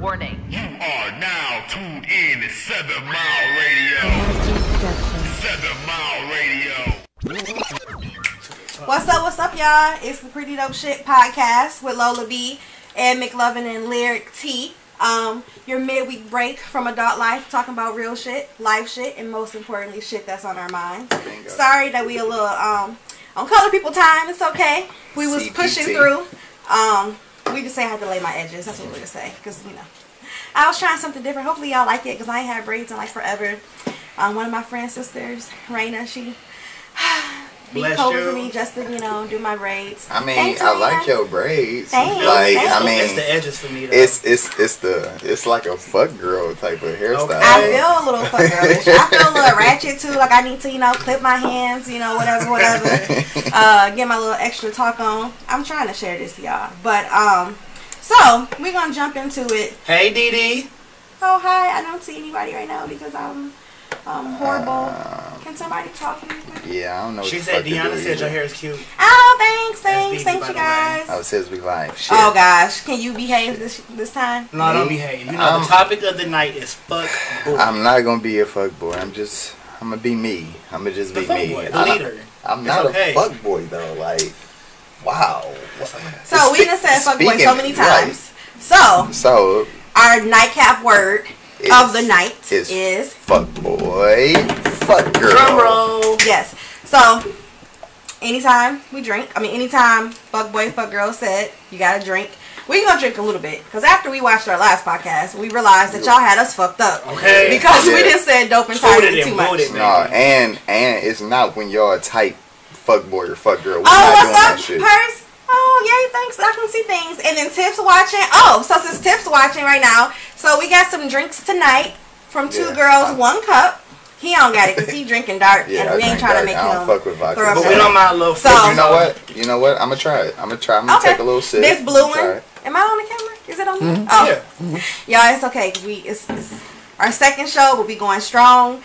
Warning. You are now tuned in to Seven Mile Radio. Seven Mile Radio. What's up, what's up, y'all? It's the Pretty Dope Shit podcast with Lola B and McLovin and Lyric T. Um, your midweek break from adult life, talking about real shit, life shit, and most importantly, shit that's on our minds. Bingo. Sorry that we a little um on color people time. It's okay. We was CPT. pushing through. Um, we just say I had to lay my edges. That's what we're gonna say, cause you know, I was trying something different. Hopefully y'all like it, cause I had braids in like forever. Um, one of my friend sisters, Raina, she. Be Bless cold you. for me just to, you know, do my braids. I mean, Thanks, I like your braids. Thanks, like, thanks. I it's the mean, edges for me. Though. it's it's it's the it's like a fuck girl type of hairstyle. Okay. I feel a little fuck girlish. I feel a little ratchet too. Like I need to, you know, clip my hands, you know, whatever, whatever. uh, get my little extra talk on. I'm trying to share this, y'all. But um, so we're gonna jump into it. hey, Dee Dee. Oh hi, I don't see anybody right now because I'm um horrible. Um, Can somebody talk to me? yeah, I don't know. She the said fuck Deanna do said your hair is cute. Oh, thanks, thanks, Dee Dee, thanks, you the way. guys. Oh, it says we live. Shit. Oh gosh, can you behave this this time? No, I don't Me? behave. You know, I'm- the topic of the night is fuck boy. I'm not gonna be a fuck boy. I'm just I'm gonna be me. I'm gonna just the be me. boy, the I'm not- leader. I'm It's not okay. a fuck boy though. Like, wow. So we done said fuck boy so Speaking- many right. times. So So our nightcap word of the night is is fuck boy, fuck girl. Drum roll. yes. So anytime we drink, I mean anytime fuck boy, fuck girl said you gotta drink. We gonna drink a little bit because after we watched our last podcast, we realized that y'all had us fucked up Okay. because we Yeah. didn't said dope and Booted tidy it, too much. booted it. No, and and it's not when y'all type fuck boy or fuck girl. We're Oh, not doing what's that up, shit. Purse? Oh, yay, thanks. I can see things. And then Tiff's watching. Oh, so since Tiff's watching right now, so we got some drinks tonight from Two Yeah. Girls, I- One Cup. He don't got it because he drinking dark, Yeah, and I we ain't drink trying to dark. make I don't him fuck with vodka. throw But we don't mind a little So- You know what? You know what? I'm gonna try it. I'm gonna try. I'm gonna Okay. take a little sip. This blue one. Am I on the camera? Is it on? me? Mm-hmm. Oh, Yeah. y'all, it's okay we it's, it's our second show. We'll be going strong.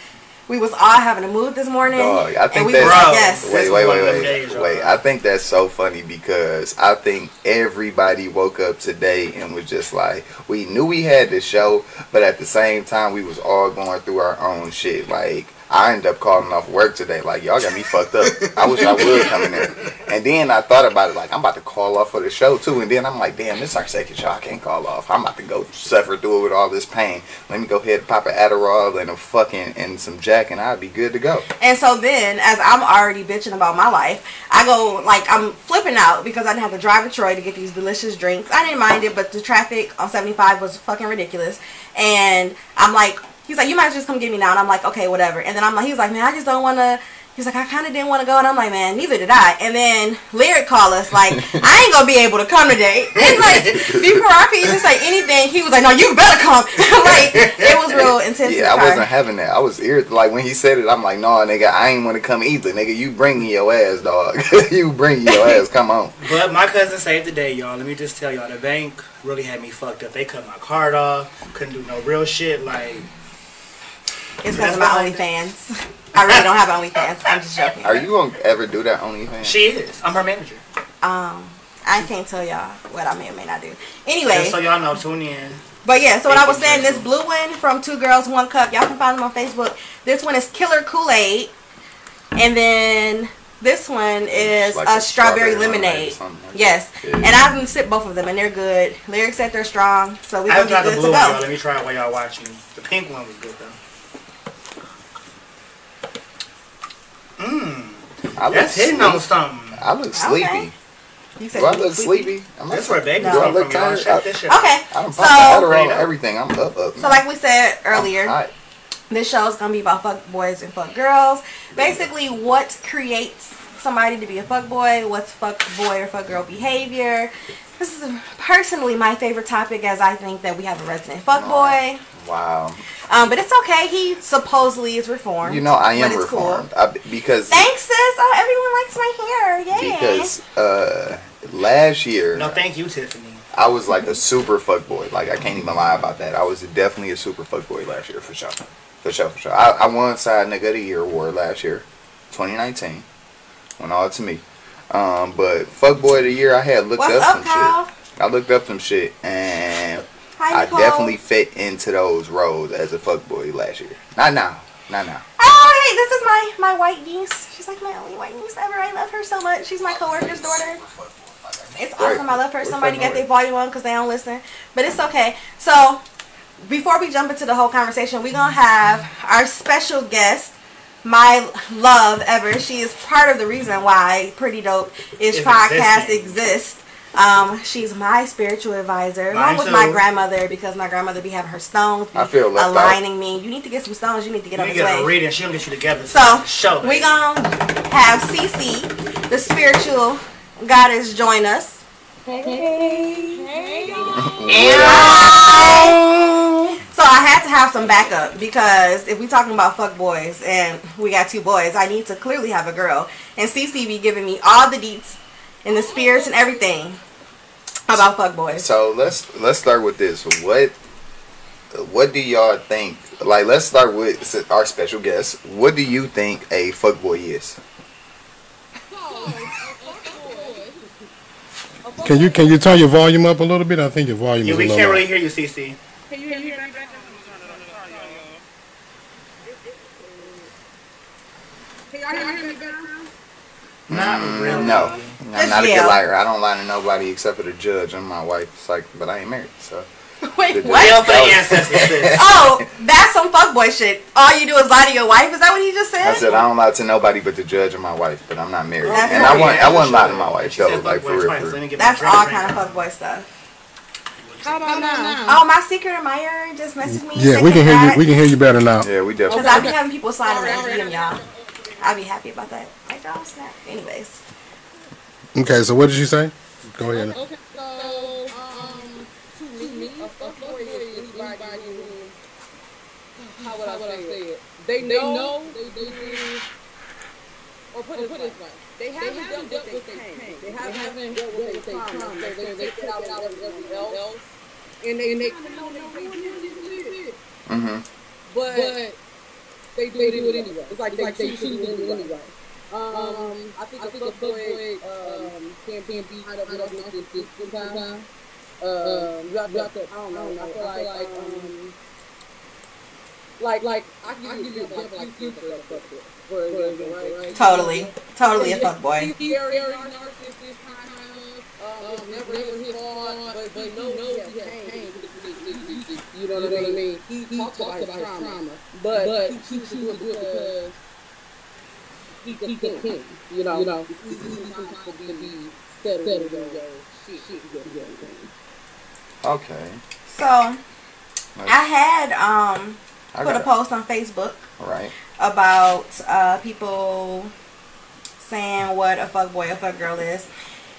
We was all having a mood this morning, Dog, I think we that's- like, Bro. yes. Wait, wait, wait, wait, days, wait. I think that's so funny because I think everybody woke up today and was just like, we knew we had the show, but at the same time, we was all going through our own shit. Like, I ended up calling off work today. Like, y'all got me fucked up. I wish I would come in there. And then I thought about it, like, I'm about to call off for the show too. And then I'm like, damn, this is our second show. I can't call off. I'm about to go suffer through it with all this pain. Let me go ahead and pop an Adderall and a fucking and some Jack, and I'll be good to go. And so then, as I'm already bitching about my life, I go like I'm flipping out because I didn't have to drive to Troy to get these delicious drinks. I didn't mind it, but the traffic on 75 was fucking ridiculous. And I'm like, he's like, you might just come get me now. And I'm like, okay, whatever. And then I'm like, he's like, man, I just don't want to. He's like, I kind of didn't want to go, and I'm like, man, neither did I. And then Lyric called us like, I ain't gonna be able to come today. And like, before I could even say anything, he was like, no, you better come. like, it was real intense. Yeah, the I car. wasn't having that. I was irritated. Like when he said it, I'm like, no, nigga, I ain't want to come either. Nigga, you bring your ass, dog. you bring your ass. Come on. But my cousin saved the day, y'all. Let me just tell y'all, the bank really had me fucked up. They cut my card off. Couldn't do no real shit. Like, It's because of my OnlyFans. I really don't have OnlyFans. I'm just joking. Are you gonna ever do that OnlyFans? she is. I'm her manager. Um, I can't tell y'all what I may or may not do. Just Anyway, so y'all know, tune in. but yeah. So what I was saying, this blue one from Two Girls One Cup. Y'all can find them on Facebook. This one is Killer Kool Aid, and then this one is Like a, a strawberry, strawberry lemonade lemonade. like yes, Yeah. and I can sip both of them, and they're good. Lyrics said they're strong, so we're I haven't gonna tried be the good blue to one, y'all. go. Let me try it while y'all watching. The pink one was good, though. I look That's hitting on something. I look sleepy. You said Do I look sleepy? Am I That's where baby No. Do I come look from, y'all. tired? Check this shit. Okay, I don't so pop Adderall Straight and up. everything. I'm up, up. so like we said earlier. Alright. This show is gonna be about fuck boys and fuck girls. Basically, what creates somebody to be a fuck boy? What's fuck boy or fuck girl behavior? This is personally my favorite topic, as I think that we have a resident fuck boy. Wow. Um, but it's okay. He supposedly is reformed. You know, I am but it's cool. reformed. I, because Thanks, sis. Oh, everyone likes my hair. Yay. because uh, last year No, thank you, Tiffany. I was like a super fuck boy. Like I can't even lie about that. I was definitely a super fuck boy last year for sure. For sure, for sure. I, I won Side Nigga of the Year award last year, 2019. Went all to me. Um, but fuck boy of the year, I had looked What's up, up, some Kyle? shit. I looked up some shit and Hi, I Nicole. definitely fit into those roles as a fuckboy last year. Not now. Not now. Oh, hey, this is my my white niece. She's like my only white niece ever. I love her so much. She's my coworker's daughter. It's Right. awesome. I love her. What's Somebody that get their volume on because they don't listen. But it's okay. So, before we jump into the whole conversation, we're going to have our special guest, my love ever. She is part of the reason why Pretty Dope is Is podcast existing. exists. Um, she's my spiritual advisor, along Mine with my grandmother, because my grandmother be having her stones, be I feel left out. aligning me. You need to get some stones. You need to get You on need this get way. a reading. She'll get you together. So show we gonna have Cece, the spiritual goddess, join us. Hey, hey, So I had to have some backup because if we talking about fuck boys and we got two boys, I need to clearly have a girl. And Cece be giving me all the deets and the spirits and everything about fuck boys. So let's let's start with this. What what do y'all think? Like, let's start with our special guest. What do you think a fuckboy is? Can you can you turn your volume up a little bit? I think your volume Yeah, is a we can't low. really hear you, CC. Not really. No, I'm Just not a yell. good liar. I don't lie to nobody except for the judge and my wife. It's like, but I ain't married, so. Wait, The- what? Yell for the Oh, that's some fuckboy shit. All you do is lie to your wife. Is that what he just said? I said I don't lie to nobody but the judge and my wife, but I'm not married. That's and okay. I want I wouldn't lie to my wife She though, said like for real. For real. That's all kind of fuckboy stuff. How about now? Oh, my secret admirer just messaged me. Yeah, we can hear you. We can hear you better now. Yeah, we definitely. Because definitely. I be having people slide oh, around DM y'all. I'll be happy about that. Like, oh, snap. Anyways. Okay, so what did you say? Go ahead. Okay, so um, to me, a fuckboy is anybody who, how would I say it? They know, they do, or put it this way, they haven't dealt with their pain. They haven't dealt with their trauma. So they take it out on everybody else, and they and they kind of know they do it, Mhm. but they do it anyway. It's like they choose to do it anyway. Um, I think I think a fuckboy um, can can be kind of narcissistic sometimes. Um, you have to, I don't know. I feel like, um, like, like I can give you an example, like Future, for example, right? right? Totally. Totally a fuckboy. He's very narcissistic, kind of. Um, never his fault, but but he knows he has pain. You know what I mean? He, he talks about his trauma, but, but he chooses to do it because he's a king. You know, you know, he's easy sometimes to be, be settled in your shit. shit. Okay. So, I had um I put a got post on Facebook it. Right. about uh, people saying what a fuck boy, a fuck girl is.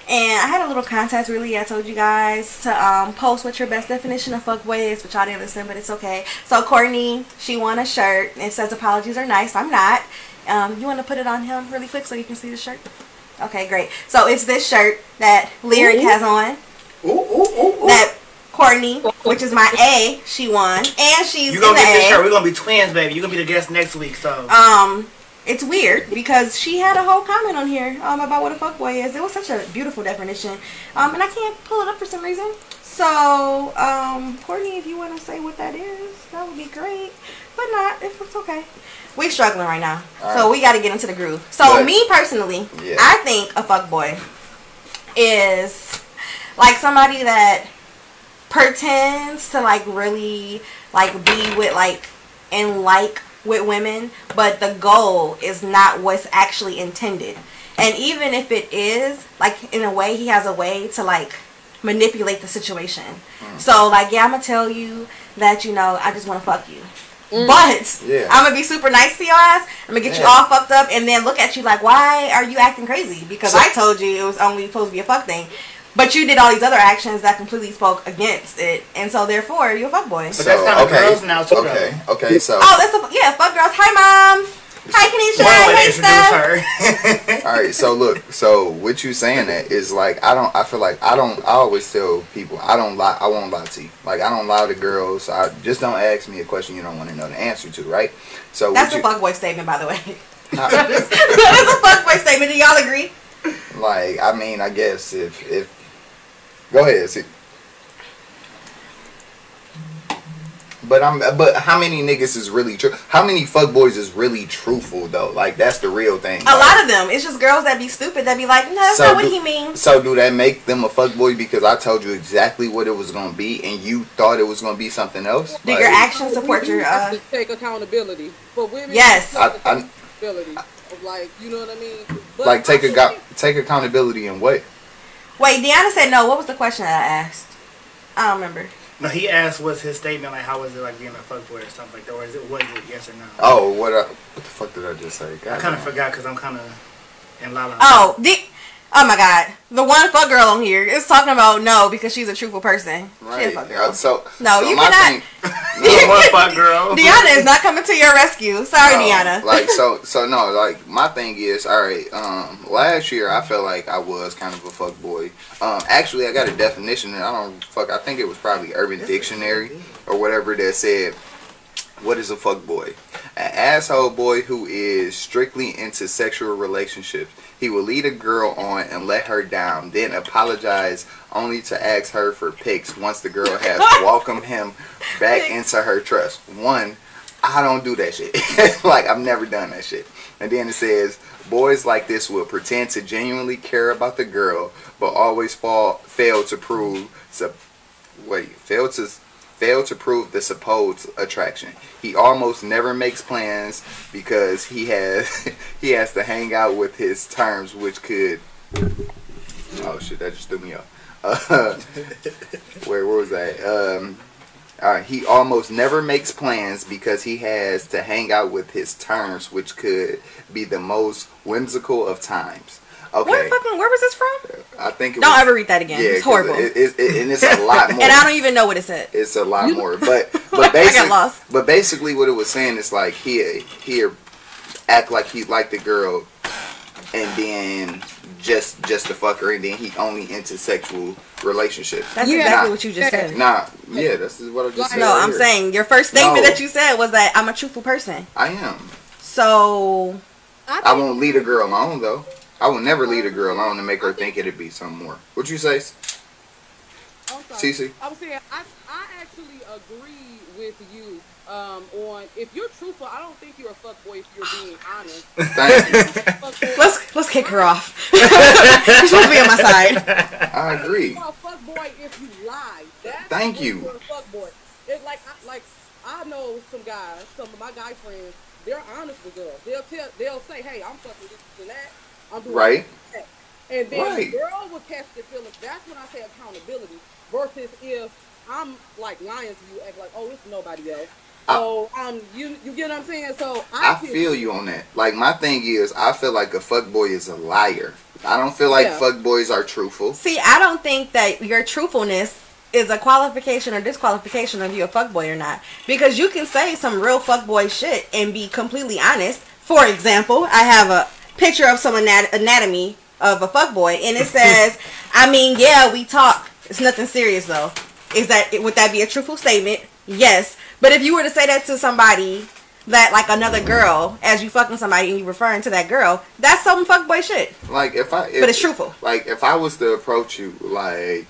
And I had a little contest, really. I told you guys to um, post what your best definition of fuckboy is, but y'all didn't listen, but it's okay. So Courtney, she won a shirt. It says apologies are nice. I'm not. Um, you want to put it on him really quick so you can see the shirt? Okay, great. So it's this shirt that Lyric has on. That Courtney, which is my A, she won, and she's You gonna get this shirt. We're gonna be twins, baby. You're gonna be the guest next week. So Um, it's weird because she had a whole comment on here um, about what a fuckboy is. It was such a beautiful definition, um, and I can't pull it up for some reason. So, um, Courtney, if you want to say what that is, that would be great. But not if it's okay. We struggling right now, so we got to get into the groove. So, But- me personally, Yeah. I think a fuckboy is like somebody that pretends to like really like be with like and like with women, but the goal is not what's actually intended. And even if it is, like in a way, he has a way to like manipulate the situation. Hmm. So like, yeah, I'm gonna tell you that you know I just want to fuck you. Mm. But Yeah. I'm gonna be super nice to your ass. I'm gonna get you all fucked up and then look at you like, why are you acting crazy? Because So- I told you it was only supposed to be a fuck thing. But you did all these other actions that completely spoke against it, and so therefore you're a fuckboy. But that's kinda girls now, too, Okay. Okay. So. Oh, that's a yeah, fuck girls. Hi, mom. Hi, Kanisha. Well, Hey, introduce Steph. her. All right, so look, so what you saying that is like I don't I feel like I don't I always tell people I don't lie I won't lie to you like I don't lie to girls I just don't ask me a question you don't want to know the answer to right so That's a fuckboy statement, by the way. you, that is a fuckboy statement. Do y'all agree? like I mean I guess if if Go ahead, see. But I'm. But how many niggas is really true? How many fuckboys is really truthful though? Like that's the real thing. A lot of them. It's just girls that be stupid that be like, no, that's So not what do- he means. So do that make them a fuckboy because I told you exactly what it was gonna be and you thought it was gonna be something else? Do Like, your actions support your? uh to take accountability for women. Yes. you have to I- of like you know what I mean. But like take a go- take accountability in what? Wait, Deanna said no. What was the question that I asked? I don't remember. No, he asked, "What's his statement like? How was it like being a fuckboy or something like that? Or is it was it yes or no?" Oh, what? I, what the fuck did I just say? God I kind of forgot because I'm kind of in la la. Oh, the. Oh my God, the one fuck girl on here is talking about no because she's a truthful person. She a Right. fuck Yeah, girl. so No, so you my cannot- thing- one fuck girl. Deanna is not coming to your rescue. Sorry, No, Deanna. Like so, so no. Like my thing is, all right. Um, last year I felt like I was kind of a fuck boy. Um, actually, I got a definition, and I don't fuck. I think it was probably Urban Dictionary or whatever that said, "What is a fuck boy? An asshole boy who is strictly into sexual relationships. He will lead a girl on and let her down, then apologize only to ask her for pics once the girl has welcomed him back into her trust. One, I don't do that shit. like I've never done that shit. And then it says boys like this will pretend to genuinely care about the girl, but always fall fail to prove sup- wait fail to fail to prove the supposed attraction. He almost never makes plans because he has he has to hang out with his terms, which could oh shit that just threw me off. Uh, where, where was that? Um, uh, he almost never makes plans because he has to hang out with his terms, which could be the most whimsical of times. What Okay, fucking? Where was this from? I think it Don't was, ever read that again. yeah, it's 'cause horrible. It, it, it, and it's a lot more. and I don't even know what it said. it's a lot more, but but I got basically, lost. but basically, what it was saying is like he he act like he liked the girl, and then just just to fuck her, and then he only into sexual relationships. That's Yeah. exactly Nah. what you just said. Nah, yeah, this is what I just said. No, right I'm here. saying your first statement No. that you said was that I'm a truthful person. I am. So I I won't lead a girl alone though. I will never leave a girl alone and make her think it'd be something more. What you say? I'm. Cece? I was saying I, I actually agree with you um, on if you're truthful. I don't think you're a fuckboy if you're being honest. Thank you. Let's let's kick her off. You're supposed to be on my side. I agree. You're a fuckboy if you lie. That's Thank you. You're a fuckboy. It's like I, like I know some guys, some of my guy friends. They're honest with girls. They'll tell, they'll say, "Hey, I'm fucking this and that. I'm doing Right. And then Right. the girl will catch the feelings. That's when I say accountability. Versus if I'm like lying to you, act like, "Oh, it's nobody else." I- So um, you you get what I'm saying? So I I, feel you on that. Like my thing is, I feel like a fuckboy is a liar. I don't feel like Yeah. fuckboys are truthful. See, I don't think that your truthfulness is a qualification or disqualification of you a fuckboy or not. Because you can say some real fuckboy shit and be completely honest. For example, I have a picture of some anat- anatomy of a fuckboy and it says, I mean, yeah, we talk. It's nothing serious though. Is that would that be a truthful statement? Yes. But if you were to say that to somebody that like another girl as you fucking somebody and you referring to that girl, that's some fuckboy shit. Like if I, if, But it's truthful. Like if I was to approach you, like,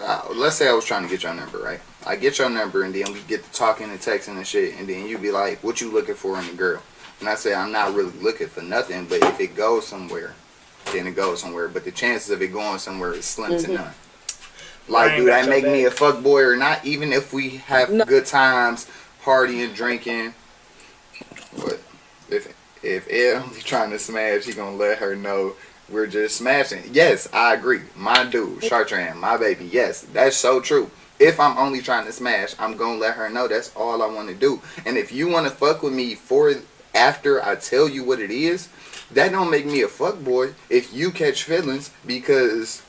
uh, let's say I was trying to get your number, right? I get your number and then we get to talking and texting and shit, and then you'd be like, "What you looking for in a girl?" And I say, "I'm not really looking for nothing, but if it goes somewhere, then it goes somewhere. But the chances of it going somewhere is slim to mm-hmm. none." Like, Right, do that make me a fuck boy or not? Even if we have No. good times, partying, drinking, but if if Ed only trying to smash, he gonna let her know we're just smashing. Yes, I agree. My dude, Chartran, my baby. Yes, that's so true. If I'm only trying to smash, I'm gonna let her know that's all I want to do. And if you want to fuck with me for after I tell you what it is, that don't make me a fuck boy. If you catch feelings because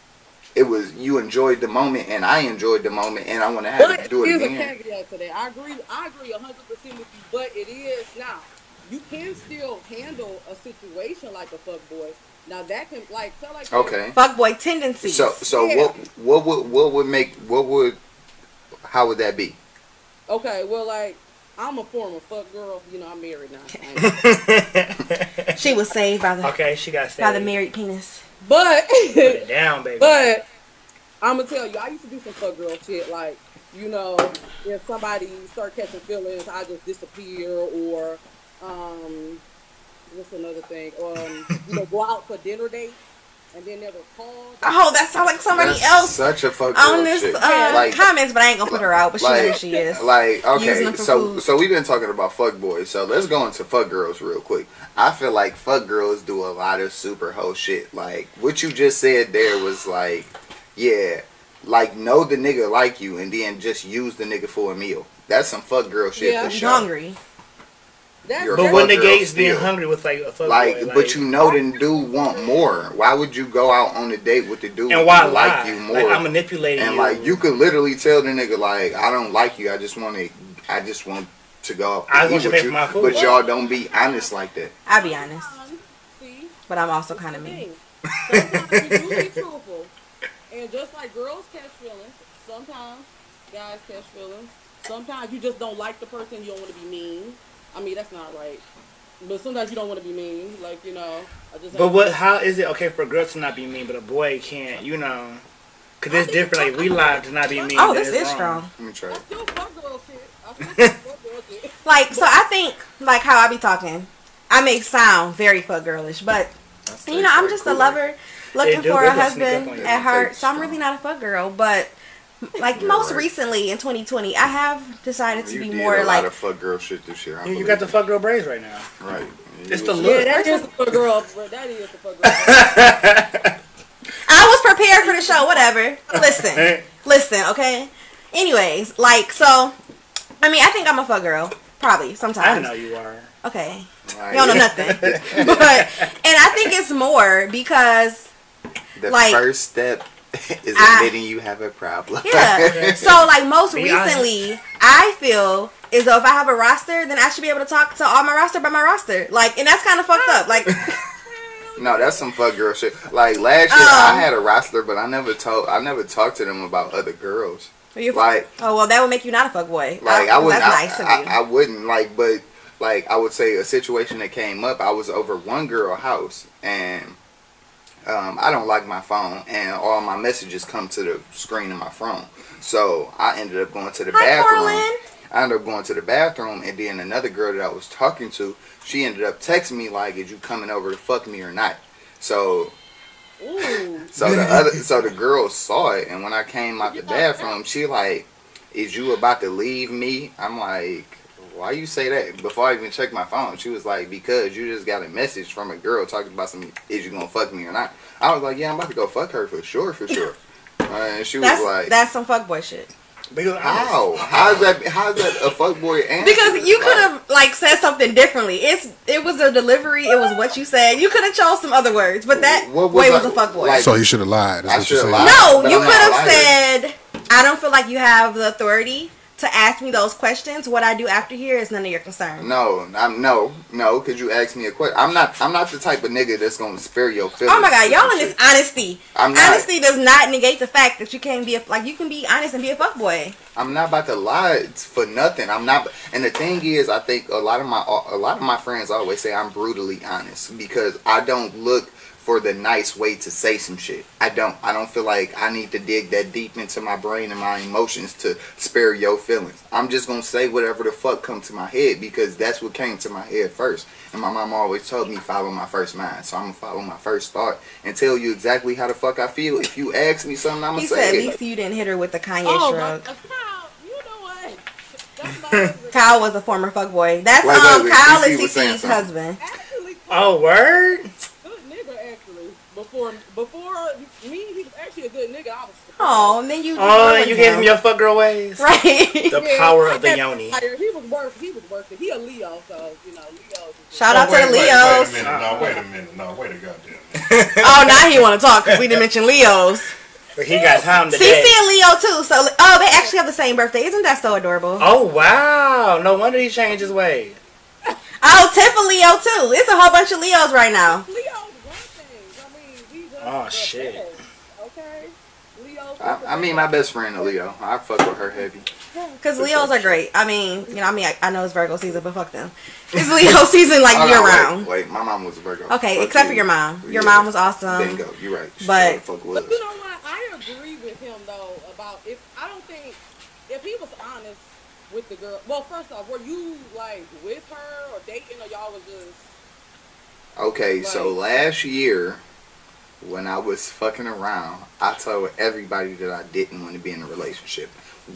it was you enjoyed the moment and I enjoyed the moment and I want to have But to do it here's a again. caveat to that. I agree. I agree 100 percent with you. But it is now. You can still handle a situation like a fuckboy. Now that can like so like Okay. Fuckboy tendencies. So so Yeah. what what would what would make what would how would that be? Okay, well like I'm a former fuck girl. You know I'm married now. She was saved by the Okay, she got saved by the married penis. but Put it down, baby. but I'm gonna tell you, I used to do some fuck girl shit. Like, you know, if somebody start catching feelings, I just disappear, or um, what's another thing? Um, you know, go out for dinner dates and then never call. Oh, that sounds like somebody That's else such a fuck on this shit. uh, like, comments, but I ain't gonna put her out. But she knows she is. Like, Using okay, them for so food. so we've been talking about fuck boys. So let's go into fuck girls real quick. I feel like fuck girls do a lot of super hoe shit. Like what you just said there was like, yeah, like know the nigga like you and then just use the nigga for a meal. That's some fuck girl shit Yeah. for She's sure. hungry. That's, You're But when the that's, girl negates being hungry with like a fuck Like, boy, but you know the dude want more. Why would you go out on a date with the dude and why who lie? like you more? Like, I'm manipulating and you. like you could literally tell the nigga like I don't like you. I just want to. I just want to go. I want you to with pay for my food. But y'all don't be honest like that. I'll be honest, um, see, but I'm also kind of mean. Sometimes you do be truthful, and just like girls catch feelings, sometimes guys catch feelings. Sometimes you just don't like the person. You don't want to be mean. I mean, that's not right. But sometimes you don't want to be mean. Like you know, I just. But what? How is it okay for a girl to not be mean, but a boy can't? You know, because it's different. Like we lie to not be oh, mean. Oh, that this is is wrong. strong. Let me try. I still fuck girl shit. I still fuck girl shit. Like, so I think, like how I be talking, I make sound very fuck girlish, but you know, I'm just a lover looking for a to sneak up husband at heart. Take So I'm really not a fuck girl, but like You're most right. recently in 2020, I have decided to You be did more a lot like of fuck girl shit this year. I You, you believe got the fuck girl braids right now. right. It's You the was- look. Yeah, that is the fuck girl. That is the fuck girl. I was prepared for the show. Whatever. Listen, listen. Okay. Anyways, like so, I mean, I think I'm a fuck girl. Probably sometimes. I sometimes. know you are. Okay. Like, You don't know nothing. but and I think it's more because The Like- first step is I- admitting you have a problem. yeah. so like most Be honest. recently, I feel is though if I have a roster, then I should be able to talk to all my roster by my roster. Like, and that's kind of fucked up. Like, No, that's some fuck girl shit. Like last year, I Um, had a roster, but I never told, I never talked to them about other girls. you Like, oh well, that would make you not a fuck boy. like Uh, I wouldn't, That's I, nice of I. I wouldn't like, but like I would say a situation that came up. I was over one girl house, and um, I don't like my phone, and all my messages come to the screen of my phone. So I ended up going to the Hi, bathroom. Corlin. I ended up going to the bathroom, and then another girl that I was talking to, she ended up texting me like, "Is you coming over to fuck me or not?" So, Ooh. so the other, so the girl saw it, and when I came out the bathroom, she like, "Is you about to leave me?" I'm like, "Why you say that?" Before I even checked my phone, she was like, "Because you just got a message from a girl talking about some, is you gonna fuck me or not?" I was like, "Yeah, I'm about to go fuck her for sure, for sure." Uh, and she was That's like, that's some fuck boy shit. Because "How? How's that? How's that a fuckboy answer?" Because you could have like said something differently. It's it was a delivery. It was what you said. You could have chose some other words, but that What was way I- was a fuck boy. like- So you should have lied. I what you're should've saying. lied. no, but you could have said, "I don't feel like you have the authority to ask me those questions. What I do after here is none of your concern." No, I'm no, no. Cause you asked me a question. I'm not. I'm not the type of nigga that's gonna spare your feelings. Oh my god, y'all in this honesty. I'm not. Honesty does not negate the fact that you can be a, like you can be honest and be a fuckboy. I'm not about to lie for nothing. I'm not. And the thing is, I think a lot of my a lot of my friends always say I'm brutally honest because I don't look for the nice way to say some shit. I don't. I don't feel like I need to dig that deep into my brain and my emotions to spare your feelings. I'm just gonna say whatever the fuck come to my head because that's what came to my head first. And my mom always told me follow my first mind, so I'm gonna follow my first thought and tell you exactly how the fuck I feel. If you ask me something, I'm gonna He say said, "At it. least you didn't hit her with the Kanye Oh, shrug." my, Kyle, you know what? That's my. Kyle was a former fuckboy. That's Wait, wait, um Kyle is was saying CC's husband. Actually, Oh, word? Good nigga. Actually, before before me, he was actually a good nigga. I was. Oh, and then you. Oh, ruined you gave him him. your fuck girl ways? right. The Yeah, power of the yoni. He was worth. He was worth it. He a Leo, so you know Leo's. is- Shout out Oh, wait, to the wait, Leos. Wait a minute, no, wait a minute, no, wait a goddamn minute. oh, now he want to talk because we didn't mention Leos. But he got time CC today. and Leo too. So, oh, they actually have the same birthday. Isn't that so adorable? Oh, wow. No wonder he changed his ways. Oh, Tiff a Leo too. It's a whole bunch of Leos right now. Leo's one thing. I mean, we just Oh, the shit. best, Okay. Leo. I, I mean, my best friend, Leo. I fuck with her heavy. Because Leos are great. I mean, you know, I mean, I, I know it's Virgo season, but fuck them. It's Leo season like Oh, year wait, round. Wait, my mom was a Virgo. Okay, Fuck except you. for your mom. Your Yeah. mom was awesome. Bingo, you're right. She but- fuck was. But you know what? I agree with him though about if I don't think if he was honest with the girl. Well, first off, were you like with her or dating, or y'all was just Okay, so last year when I was fucking around, I told everybody that I didn't want to be in a relationship.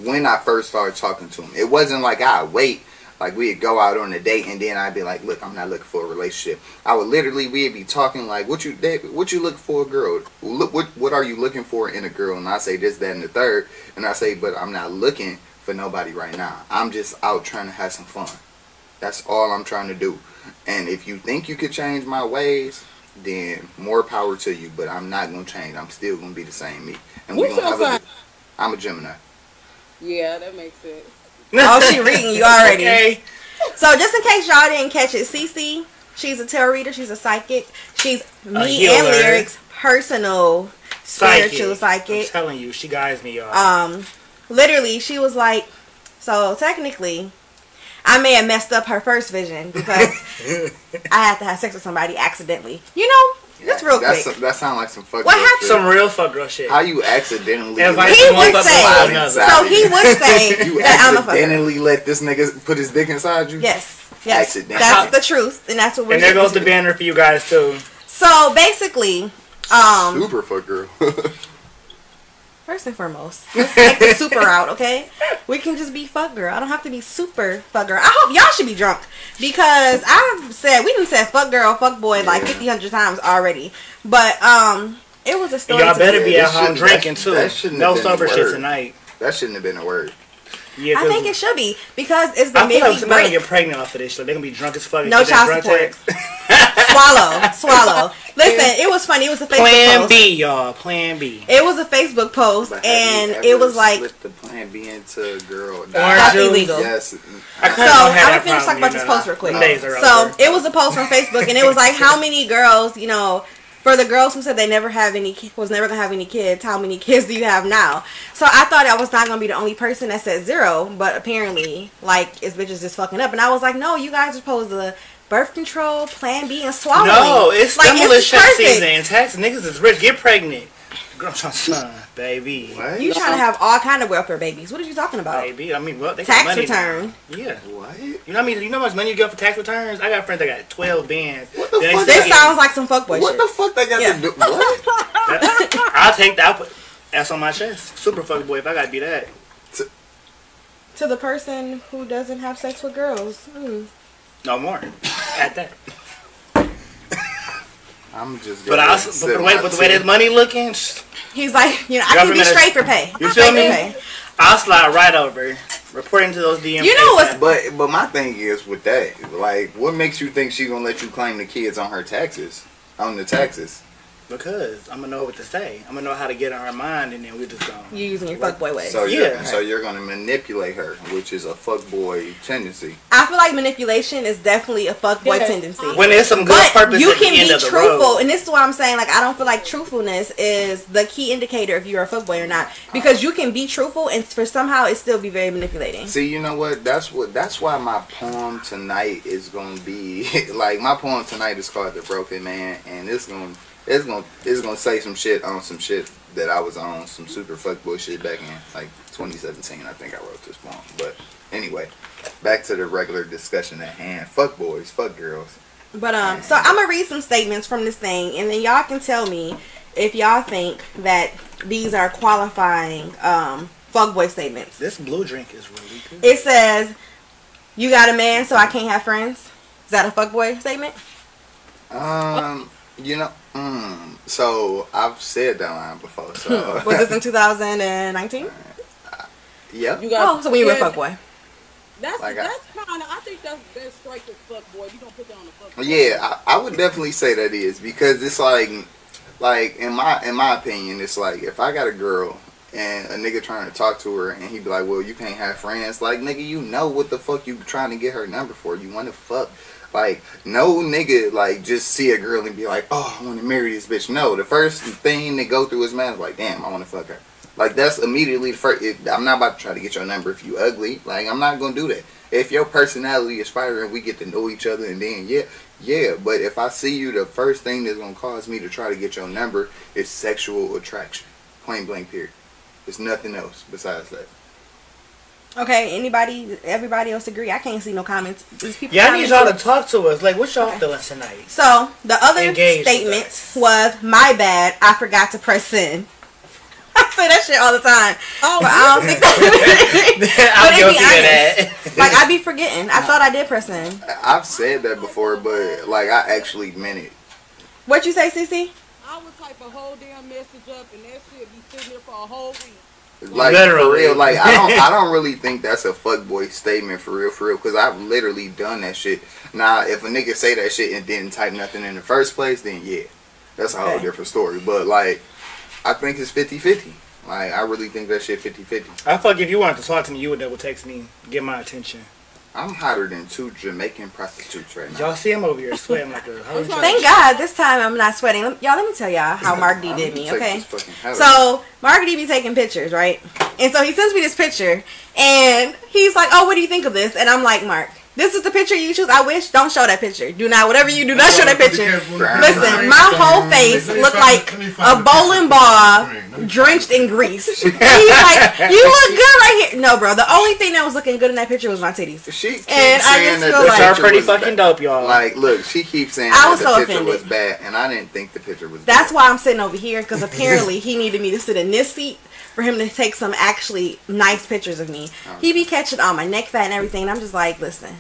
When I first started talking to him, it wasn't like I wait, like we'd go out on a date and then I'd be like, "Look, I'm not looking for a relationship." I would literally we'd be talking like, "What you what you looking for a girl? Look, what what are you looking for in a girl?" And I say this, that, and the third, and I say, "But I'm not looking for nobody right now. I'm just out trying to have some fun. That's all I'm trying to do." And if you think you could change my ways, then more power to you. But I'm not gonna change. I'm still gonna be the same me. And What's gonna your have sign? a. I'm a Gemini. yeah, that makes sense. Oh, she reading you already. Okay. So just in case y'all didn't catch it, Cece, she's a tarot reader. She's a psychic. She's me and lyrics personal spiritual psychic. I'm psychic. telling you, she guides me, y'all. Um, literally, she was like, so technically, I may have messed up her first vision because I had to have sex with somebody accidentally. You know, just real That's quick. that sounds like some fuck. What girl happened? shit. Some real fuck girl shit. How you accidentally? If He He would say. So he would say You that I'm a fucker. accidentally let this nigga put his dick inside you? Yes, yes, Accident. that's the truth, and that's what we're. and there goes the banner for you guys too. So basically, um, Super fuck girl. First and foremost, let's take the super out, okay? We can just be fuck girl. I don't have to be super fuck girl. I hope y'all should be drunk because I've said we didn't say fuck girl, fuck boy like Yeah. 50 hundred times already. But um, it was a story. y'all to better this. be Yeah, at home drinking too. that shouldn't no have been sober the shit tonight. that shouldn't have been a word. Yeah, I 'cause think it should be because it's the I feel like midweek somebody gonna break. get pregnant off of this shit. They're gonna be drunk as fuck. No get child drunk support. swallow, swallow. Listen, it was funny. It was a Facebook Plan post. B, y'all. Plan B. It was a Facebook post, But and it was like slipped the plan B into a girl. Orange that's juice. illegal. Yes. I So kinda I'm gonna finish talking about this post real quick. them So it was a post on Facebook, and it was like how many girls, you know, for the girls who said they never have any, was never gonna have any kids. How many kids do you have now? So I thought I was not gonna be the only person that said zero, but apparently, like, it's bitches just fucking up. And I was like, no, you guys are supposed to birth control, Plan B, and swallowing. No, it's like stimulus check season. Texas niggas is rich. Get pregnant. Girl, I'm trying son, baby. What? You trying to have all kind of welfare babies? What are you talking about? Baby, I mean, well, they got Tax money. return. Yeah. What? You know what I mean? You know how much money you get for tax returns? I got friends that got 12 bands. What the they fuck? This get- sounds like some fuckboy What shit. the fuck they got Yeah. to do? What? I'll take that. I'll put that's on my chest. Super fuckboy. if I gotta be that. to the person who doesn't have sex with girls. Mm. No more. At that. I'm just. But I, sit but the way, but the way tea. this money looking, He's like, you know, I can be straight for pay. You I'm feel straight me? for pay. I'll slide right over. Reporting to those DMs. You know what's- ASAP. But but my thing is with that, like, what makes you think she gonna let you claim the kids on her taxes? On the taxes? Because I'm gonna know what to say. I'm gonna know how to get in her mind, and then we just go. You using your fuckboy way. So you're Yeah. so you're gonna manipulate her, which is a fuckboy tendency. I feel like manipulation is definitely a fuckboy Yeah. tendency. When there's some good but purpose you at the can end be of the truthful, and this is what I'm saying. Like, I don't feel like truthfulness is the key indicator if you're a fuckboy or not, because you can be truthful and for somehow it still be very manipulating. See, you know what? That's what. That's why my poem tonight is gonna be like my poem tonight is called "The Broken Man," and it's gonna it's gonna it's gonna say some shit on some shit that I was on some super fuckboy shit back in like 2017. I think I wrote this poem. But anyway, back to the regular discussion at hand. Fuck boys, fuck girls. But um, so I'm gonna read some statements from this thing, and then y'all can tell me if y'all think that these are qualifying um fuckboy statements. This blue drink is really good. It says, "You got a man, so I can't have friends." Is that a fuckboy statement? Um, you know, mm, so I've said that line before. So Was this in 2019? yep. You got Oh, so when you were a yeah, fuckboy. That's Like that's kind of. I think that's that's straight to fuck boy. You gonna put that on the fuck. boy. Yeah, I, I would definitely say that is because it's like, like in my in my opinion, it's like if I got a girl and a nigga trying to talk to her and he be like, "Well, you can't have friends." Like, nigga, you know what the fuck you trying to get her number for? You want to fuck? Like, no nigga like just see a girl and be like, "Oh, I want to marry this bitch." No, the first thing that go through his mind is like, "Damn, I want to fuck her." Like that's immediately the first. It, I'm not about to try to get your number if you ugly. Like I'm not gonna do that. If your personality is fire and we get to know each other, and then yeah, yeah. But if I see you, the first thing that's gonna cause me to try to get your number is sexual attraction. Point blank. Period. There's nothing else besides that. Okay, anybody, everybody else agree? I can't see no comments. These people Yeah, I need y'all to talk to us. Like, what y'all feeling tonight? So the other Engage statement was, "My bad, I forgot to press send." I say that shit all the time, Oh, but I don't think that. I'm it be guilty of that. like I'd be forgetting. I thought I did press send. I've said that before, but like I actually meant it. What you say, Cece? I would type a whole damn message up and that shit be sitting there for a whole week. Like Literally. for real, like I don't, I don't really think that's a fuckboy statement for real, for real, because I've literally done that shit. Now, if a nigga say that shit and didn't type nothing in the first place, then yeah, that's a whole Okay. different story. But like, I think it's 50-50. Like, I really think that shit 50-50. I fuck if you wanted to talk to me, you would double text me, get my attention. I'm hotter than two Jamaican prostitutes right now. Y'all see him over here sweating like a holy trying- Thank God this time I'm not sweating. Let- Y'all, let me tell y'all how Mark D I'm did me. Okay. this fucking hat off. So Mark D be taking pictures, right? And so he sends me this picture, and he's like, "Oh, what do you think of this?" And I'm like, "Mark, this is the picture you choose. I wish don't show that picture. Do not, whatever you do, not show that picture." Listen, my whole face looked like a bowling ball drenched in grease. He's like, "You look good right here." No, bro. The only thing that was looking good in that picture was my titties. She And I just that feel like- Y'all pretty fucking dope, y'all. Like, look, she keeps saying I that was the so picture offended. was bad, and I didn't think the picture was That's bad. why I'm sitting over here because apparently he needed me to sit in this seat for him to take some actually nice pictures of me. He be catching all my neck fat and everything, and I'm just like, listen,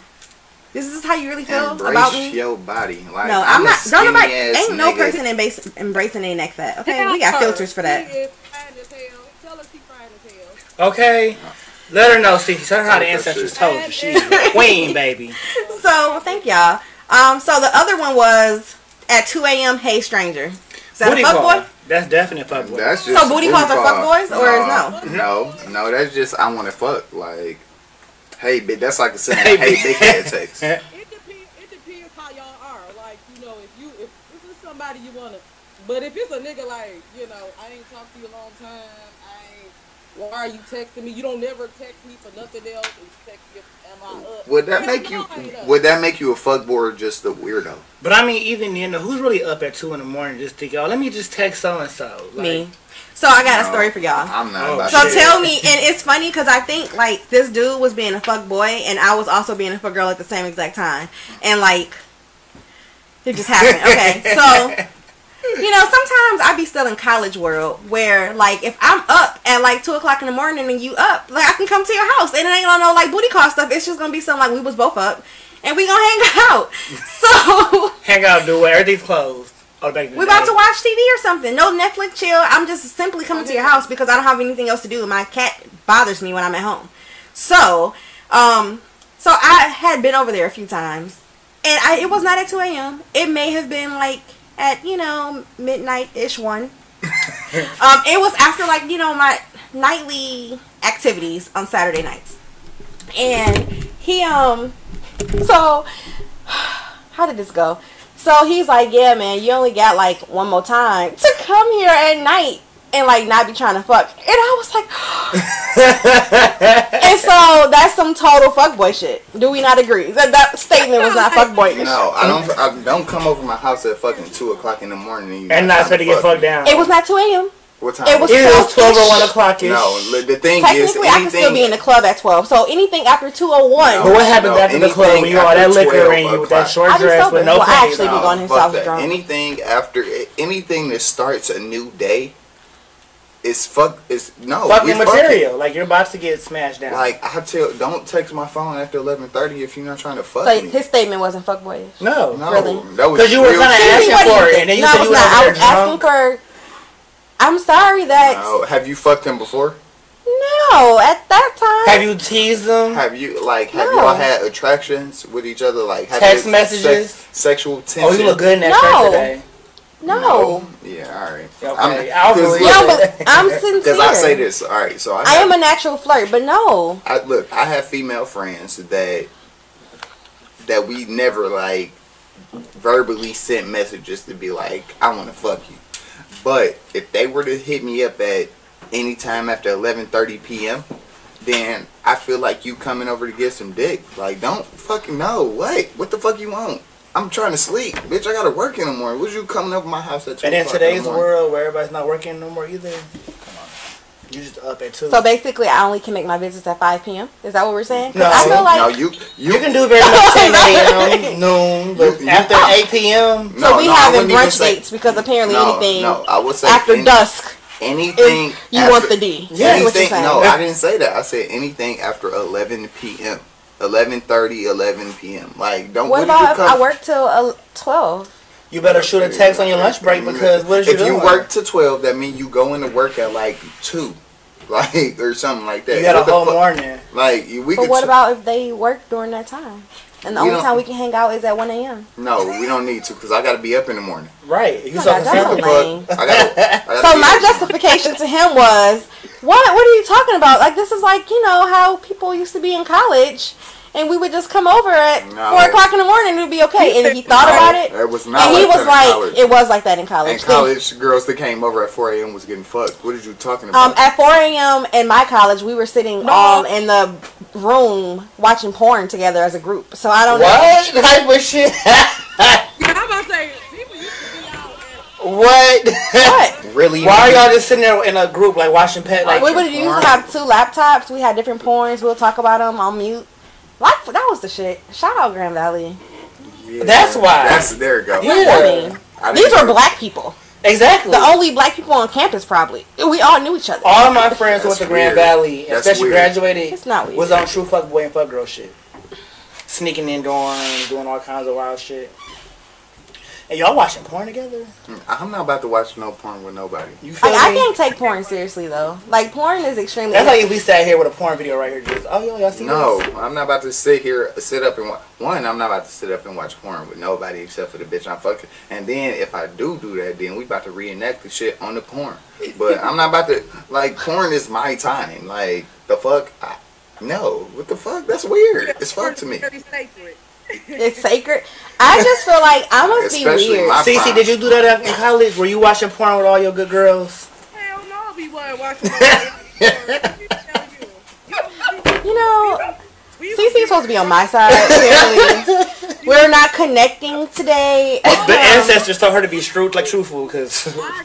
this is how you really feel Embrace about me. your body. Like, No, I'm, I'm not. Don't nobody. skinny-ass Ain't no nigga. person embrace, embracing a neck fat. Okay, we got filters for that. She is fine as hell. Tell her she fine as hell. Okay. Let her know, see. Tell her how the ancestors it. told you. She's a queen, baby. So thank y'all. Um, so the other one was at 2 a.m. Hey stranger. Is that Booty a fuck call. boy? That's definite fuck boy. That's just So booty calls are call. fuckboys, or no? No, no, that's just I want to fuck. Like, hey, bitch, that's like a saying, Hey, hey, big head text. It depends. It depends how y'all are. Like you know, if you if this is somebody you wanna, but if it's a nigga like you know, I ain't talked to you a long time. I ain't. Why are you texting me? You don't never text me for nothing else. You text me, am I up? Would that make you? no, I ain't. Would that make you a fuckboy or just a weirdo? But I mean, even you know, who's really up at two in the morning just think, oh, let me just text so and so. Me. So I got a story for y'all. I'm not Oh, about So to. tell me, and it's funny because I think like this dude was being a fuck boy, and I was also being a fuck girl at the same exact time, and like it just happened. Okay, so you know sometimes I be still in college world where like if I'm up at like two o'clock in the morning and you up, like I can come to your house and it ain't gonna no like booty call stuff. It's just gonna be something like we was both up and we gonna hang out. So Hang out, do it. Everything's closed. Oh, we about to watch TV or something. No Netflix chill. I'm just simply coming to your house because I don't have anything else to do. My cat bothers me when I'm at home. So, um, so I had been over there a few times, and I it was not at 2 a.m. It may have been like at you know midnight ish one. um, it was after like you know my nightly activities on Saturday nights, and he um, so how did this go? So he's like, yeah, man, you only got like one more time to come here at night and like not be trying to fuck. And I was like, and so that's some total fuckboy shit. Do we not agree? That that statement was not fuckboy. No, I don't. I don't come over my house at fucking two o'clock in the morning and, and not time supposed to get fuck fucked me. down. It was not 2 a.m. What time? it was Either it was 12 or 1 o'clock ish. No, the thing is, Technically, I can still be in the club at 12. So anything after 201. But what happens No, after the club when you all that liquor and you with that short dress with no Well, I panties actually be on? going his fuck that. drunk. Anything after anything that starts a new day is fuck. Is no Fucking we material. Like you're about to get smashed down. Like I tell, don't text my phone after eleven thirty if you're not trying to fuck So me. his statement wasn't fuckboyish. no. no, really? that was Because you were kinda asking What for it, and then you no, said I you was were. I was asking for. I'm sorry that No, have you fucked him before? no at that time. Have you teased them? Have you like have No. y'all had attractions with each other? Like have Text you- messages? sex- sexual tension? Oh, you look good in that No. shirt today. No. Yeah, all right. Okay, I'll believe No, but I'm sincere. Because I say this, all right. So I, I am a natural flirt, but no. I look. I have female friends that that we never like verbally sent messages to be like, I want to fuck you. But if they were to hit me up at any time after 11:30 p.m., then I feel like you coming over to get some dick. Like, don't fucking know. Wait, what the fuck you want? I'm trying to sleep, bitch. I gotta work in the morning. Was you coming over my house at two And in o'clock in today's morning? world where everybody's not working no more either, come on, You just up at two. So basically, I only can make my visits at 5 p.m. Is that what we're saying? No. I feel like no, you you, you can do very much 10 a.m. noon, but You- you- after 8 p.m. so. no, we no, I having wouldn't even brunch say- dates because apparently No, anything no, I would say after any- dusk anything. you after- want the D. Yeah, That's what you're anything, saying. no, I didn't say that. I said anything after 11 p.m. 11:30, 11 p.m. Like, don't. what did about if you come? I work till uh, 12? You better shoot a text on your lunch break because what is you if doing? you work to 12, that means you go into work at like two, like or something like that. you got a What the whole fuck? morning. Like we But could. what t- about if they work during that time? And the We only time we can hang out is at 1 a.m. No, we don't need to because I got to be up in the morning. Right. You so God, so lame. I gotta, I gotta So my justification to him was, what? What are you talking about? Like this is like you know how people used to be in college, and we would just come over at No. four o'clock in the morning and it'd be okay. And he thought No, about it, It was not and he was that like, college. it was like that in college. In college, girls that came over at 4 a.m. was getting fucked. What are you talking about? Um, at 4 a.m. in my college, we were sitting all in the room watching porn together as a group. So I don't know. What type of shit? Yeah, I'm about to say, what? What? really? Why are y'all just sitting there in a group like watching pet? Like, we would used to have two laptops. We had different porns. We'll talk about them on mute. Like that was the shit. Shout out Grand Valley. Yeah, That's why. That's there you go. Yeah. I mean, these didn't- were black people. exactly. The only black people on campus, probably. We all knew each other. All of my friends who went That's to Grand. Valley, That's especially weird. graduated, It's not weird. was on true fuck boy and fuck girl shit. Sneaking in dorms, doing all kinds of wild shit. And y'all watching porn together? I'm not about to watch no porn with nobody. You feel Like, I can't take porn seriously though. Like porn is extremely. That's like if we sat here with a porn video right here, just oh yo, y'all see No, this? I'm not about to sit here, sit up and watch. One, I'm not about to sit up and watch porn with nobody except for the bitch I'm fucking. And then if I do do that, then we about to reenact the shit on the porn. But I'm not about to like porn is my time. Like the fuck, I, no, what the fuck? That's weird. It's fuck to me. Very sacred. it's sacred. I just feel like I must be weird. my- Cece, did you do that in college? Were you watching porn with all your good girls? Hell no, we wasn't watching that. You know, We Cece's supposed to be on my side. Clearly, we're not connecting today. The um, ancestors told her to be true, like truthful, because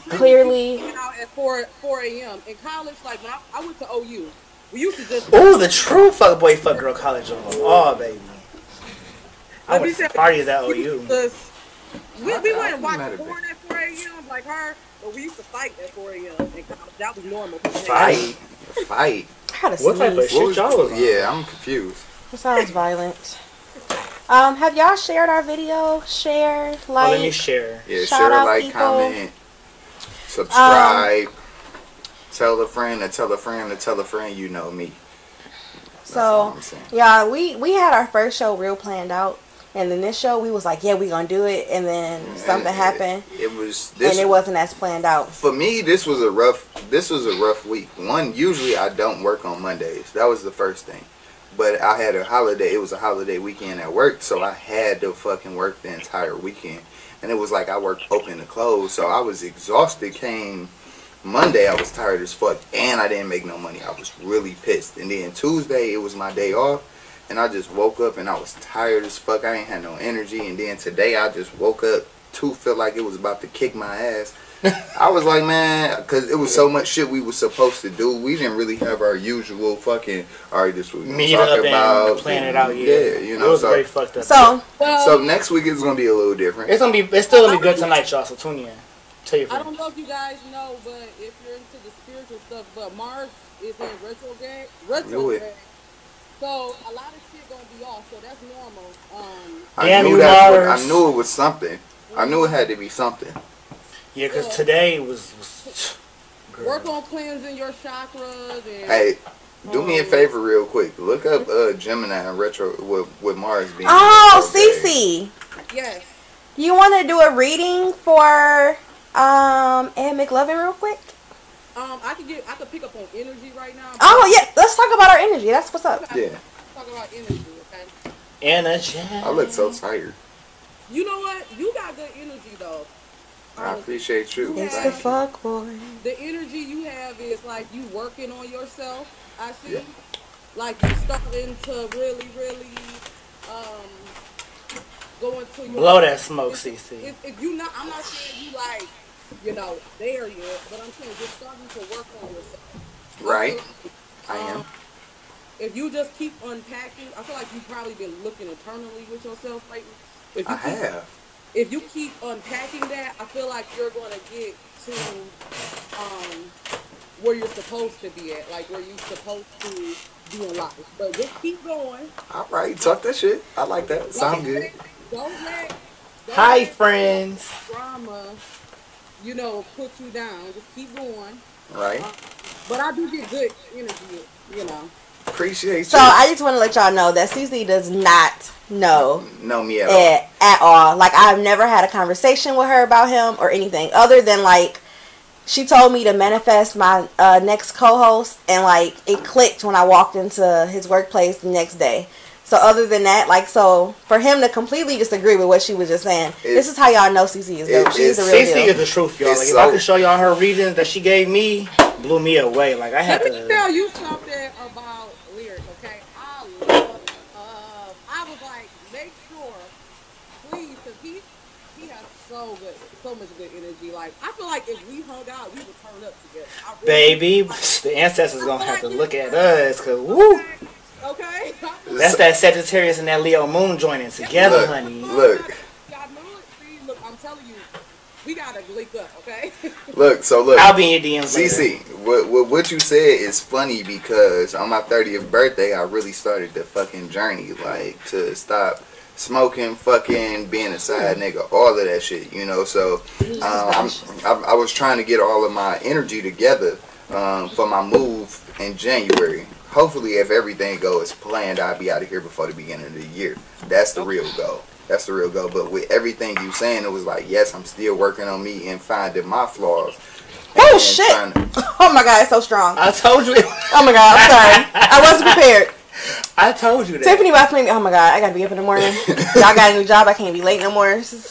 Clearly, out at 4, 4 a.m. In college, like, when I, I went to OU. We used to just... Oh, the true fuck boy, fuck girl college on. Oh baby, I Let me went to tell you, parties at we OU. used We, we I- wouldn't I watch might porn at 4 a.m. like her, but we used to fight at 4 a.m. That was normal. Fight. Fight. I gotta What type of sneeze. shit y'all was? Yeah, I'm confused. It sounds violent. Um, have y'all shared our video? Share, Oh, let me share. Yeah, Shout share, out like, people. Um, comment, subscribe, tell a friend, to tell a friend, to tell a friend. You know me. That's all So, I'm yeah, we we had our first show real planned out, and then this show we was like, yeah, we gonna do it, and then something And happened, It, it was this. and it wasn't as planned out. for me, this was a rough. This was a rough week. One, usually I don't work on Mondays. That was the first thing. But I had a holiday. It was a holiday weekend at work, so I had to fucking work the entire weekend. And it was like I worked open to close, so I was exhausted. Came Monday, I was tired as fuck, and I didn't make no money. I was really pissed. And then Tuesday, it was my day off, and I just woke up and I was tired as fuck. I ain't had no energy. And then today, I just woke up to feel like it was about to kick my ass. I was like, man, because it was so much shit we was supposed to do. We didn't really have our usual fucking, all right, this what we Meet talk up about. and plan it out. Yeah, Yeah, you it know, was so, very fucked up. So, Well, so next week is going to be a little different. it's gonna be, it's still gonna be good tonight, y'all. So tune in. Tell your I don't know if you guys know, but if you're into the spiritual stuff, but Mars is in retrograde. Retrograde. So a lot of shit gonna be off. So that's normal. Um, I Damn knew you, that's what, Mars. I knew it was something. I knew it had to be something. Yeah, because today was. was work on cleansing your chakras and Hey, do me a um, favor real quick. Look up uh, Gemini and retro with, with Mars being. oh, retrograde. Cece, Yes. you want to do a reading for um Ed McLovin real quick? Um, I could get. I could pick up on energy right now. Oh yeah, let's talk about our energy. That's what's up. Yeah, Talk about energy, okay? Energy. I look so tired. You know what? You got good energy though. I appreciate you. It's the fuck boy. The energy you have is like you working on yourself. I see. Yeah. Like you starting to really, really um go into your Blow that smoke, If, CC. if, if you not, I'm not saying you like, you know, there yet, but I'm saying just starting to work on yourself. Right. I Um, am. If you just keep unpacking, I feel like you've probably been looking internally with yourself lately. If you I keep, have. If you keep unpacking that, I feel like you're going to get to um, where you're supposed to be at, like where you're supposed to be in life. But just keep going. All right, talk that shit. I like that. Sound good. Don't let. Don't Hi, let friends. Drama, you know, put you down. Just keep going. Right. But I do get good energy, you know. Appreciate So you. I just want to let y'all know that CC does not know know me at all. it at all. Like I've never had a conversation with her about him or anything other than like she told me to manifest my uh, next co-host and like it clicked when I walked into his workplace the next day. So other than that, like so for him to completely disagree with what she was just saying, It- this is how y'all know CC is dope. it- She's the real CC deal. is the truth, y'all. It's Like, if I could show y'all her reasons that she gave me, blew me away. Like I had Let me to. tell you something about lyrics, okay? I love, uh, I was like, make sure, please, because he, he has so good, so much good energy. Like, I feel like if we hung out, we would turn up together. Really- Baby, like, the ancestors gonna have to look at us, cause woo, okay? That's that Sagittarius and that Leo moon joining together, Look, honey. look. Y'all knew it? See, look, I'm telling you, we gotta link up, okay? Look, so look. I'll be in your DMs later. CC, what, what what you said is funny because on my 30th birthday, I really started the fucking journey, like to stop smoking, fucking being a side nigga, all of that shit, you know. So um, I'm, I, I was trying to get all of my energy together um, for my move in January. Hopefully, if everything goes planned, I'll be out of here before the beginning of the year. That's the real goal. That's the real goal. But with everything you saying, it was like, yes, I'm still working on me and finding my flaws. Oh shit! to- Oh my god, it's so strong. I told you. Oh my god, I'm sorry. I wasn't prepared. I told you that. Tiffany about to me. Oh my god, I gotta be up in the morning. Y'all got a new job. I can't be late no more. This is-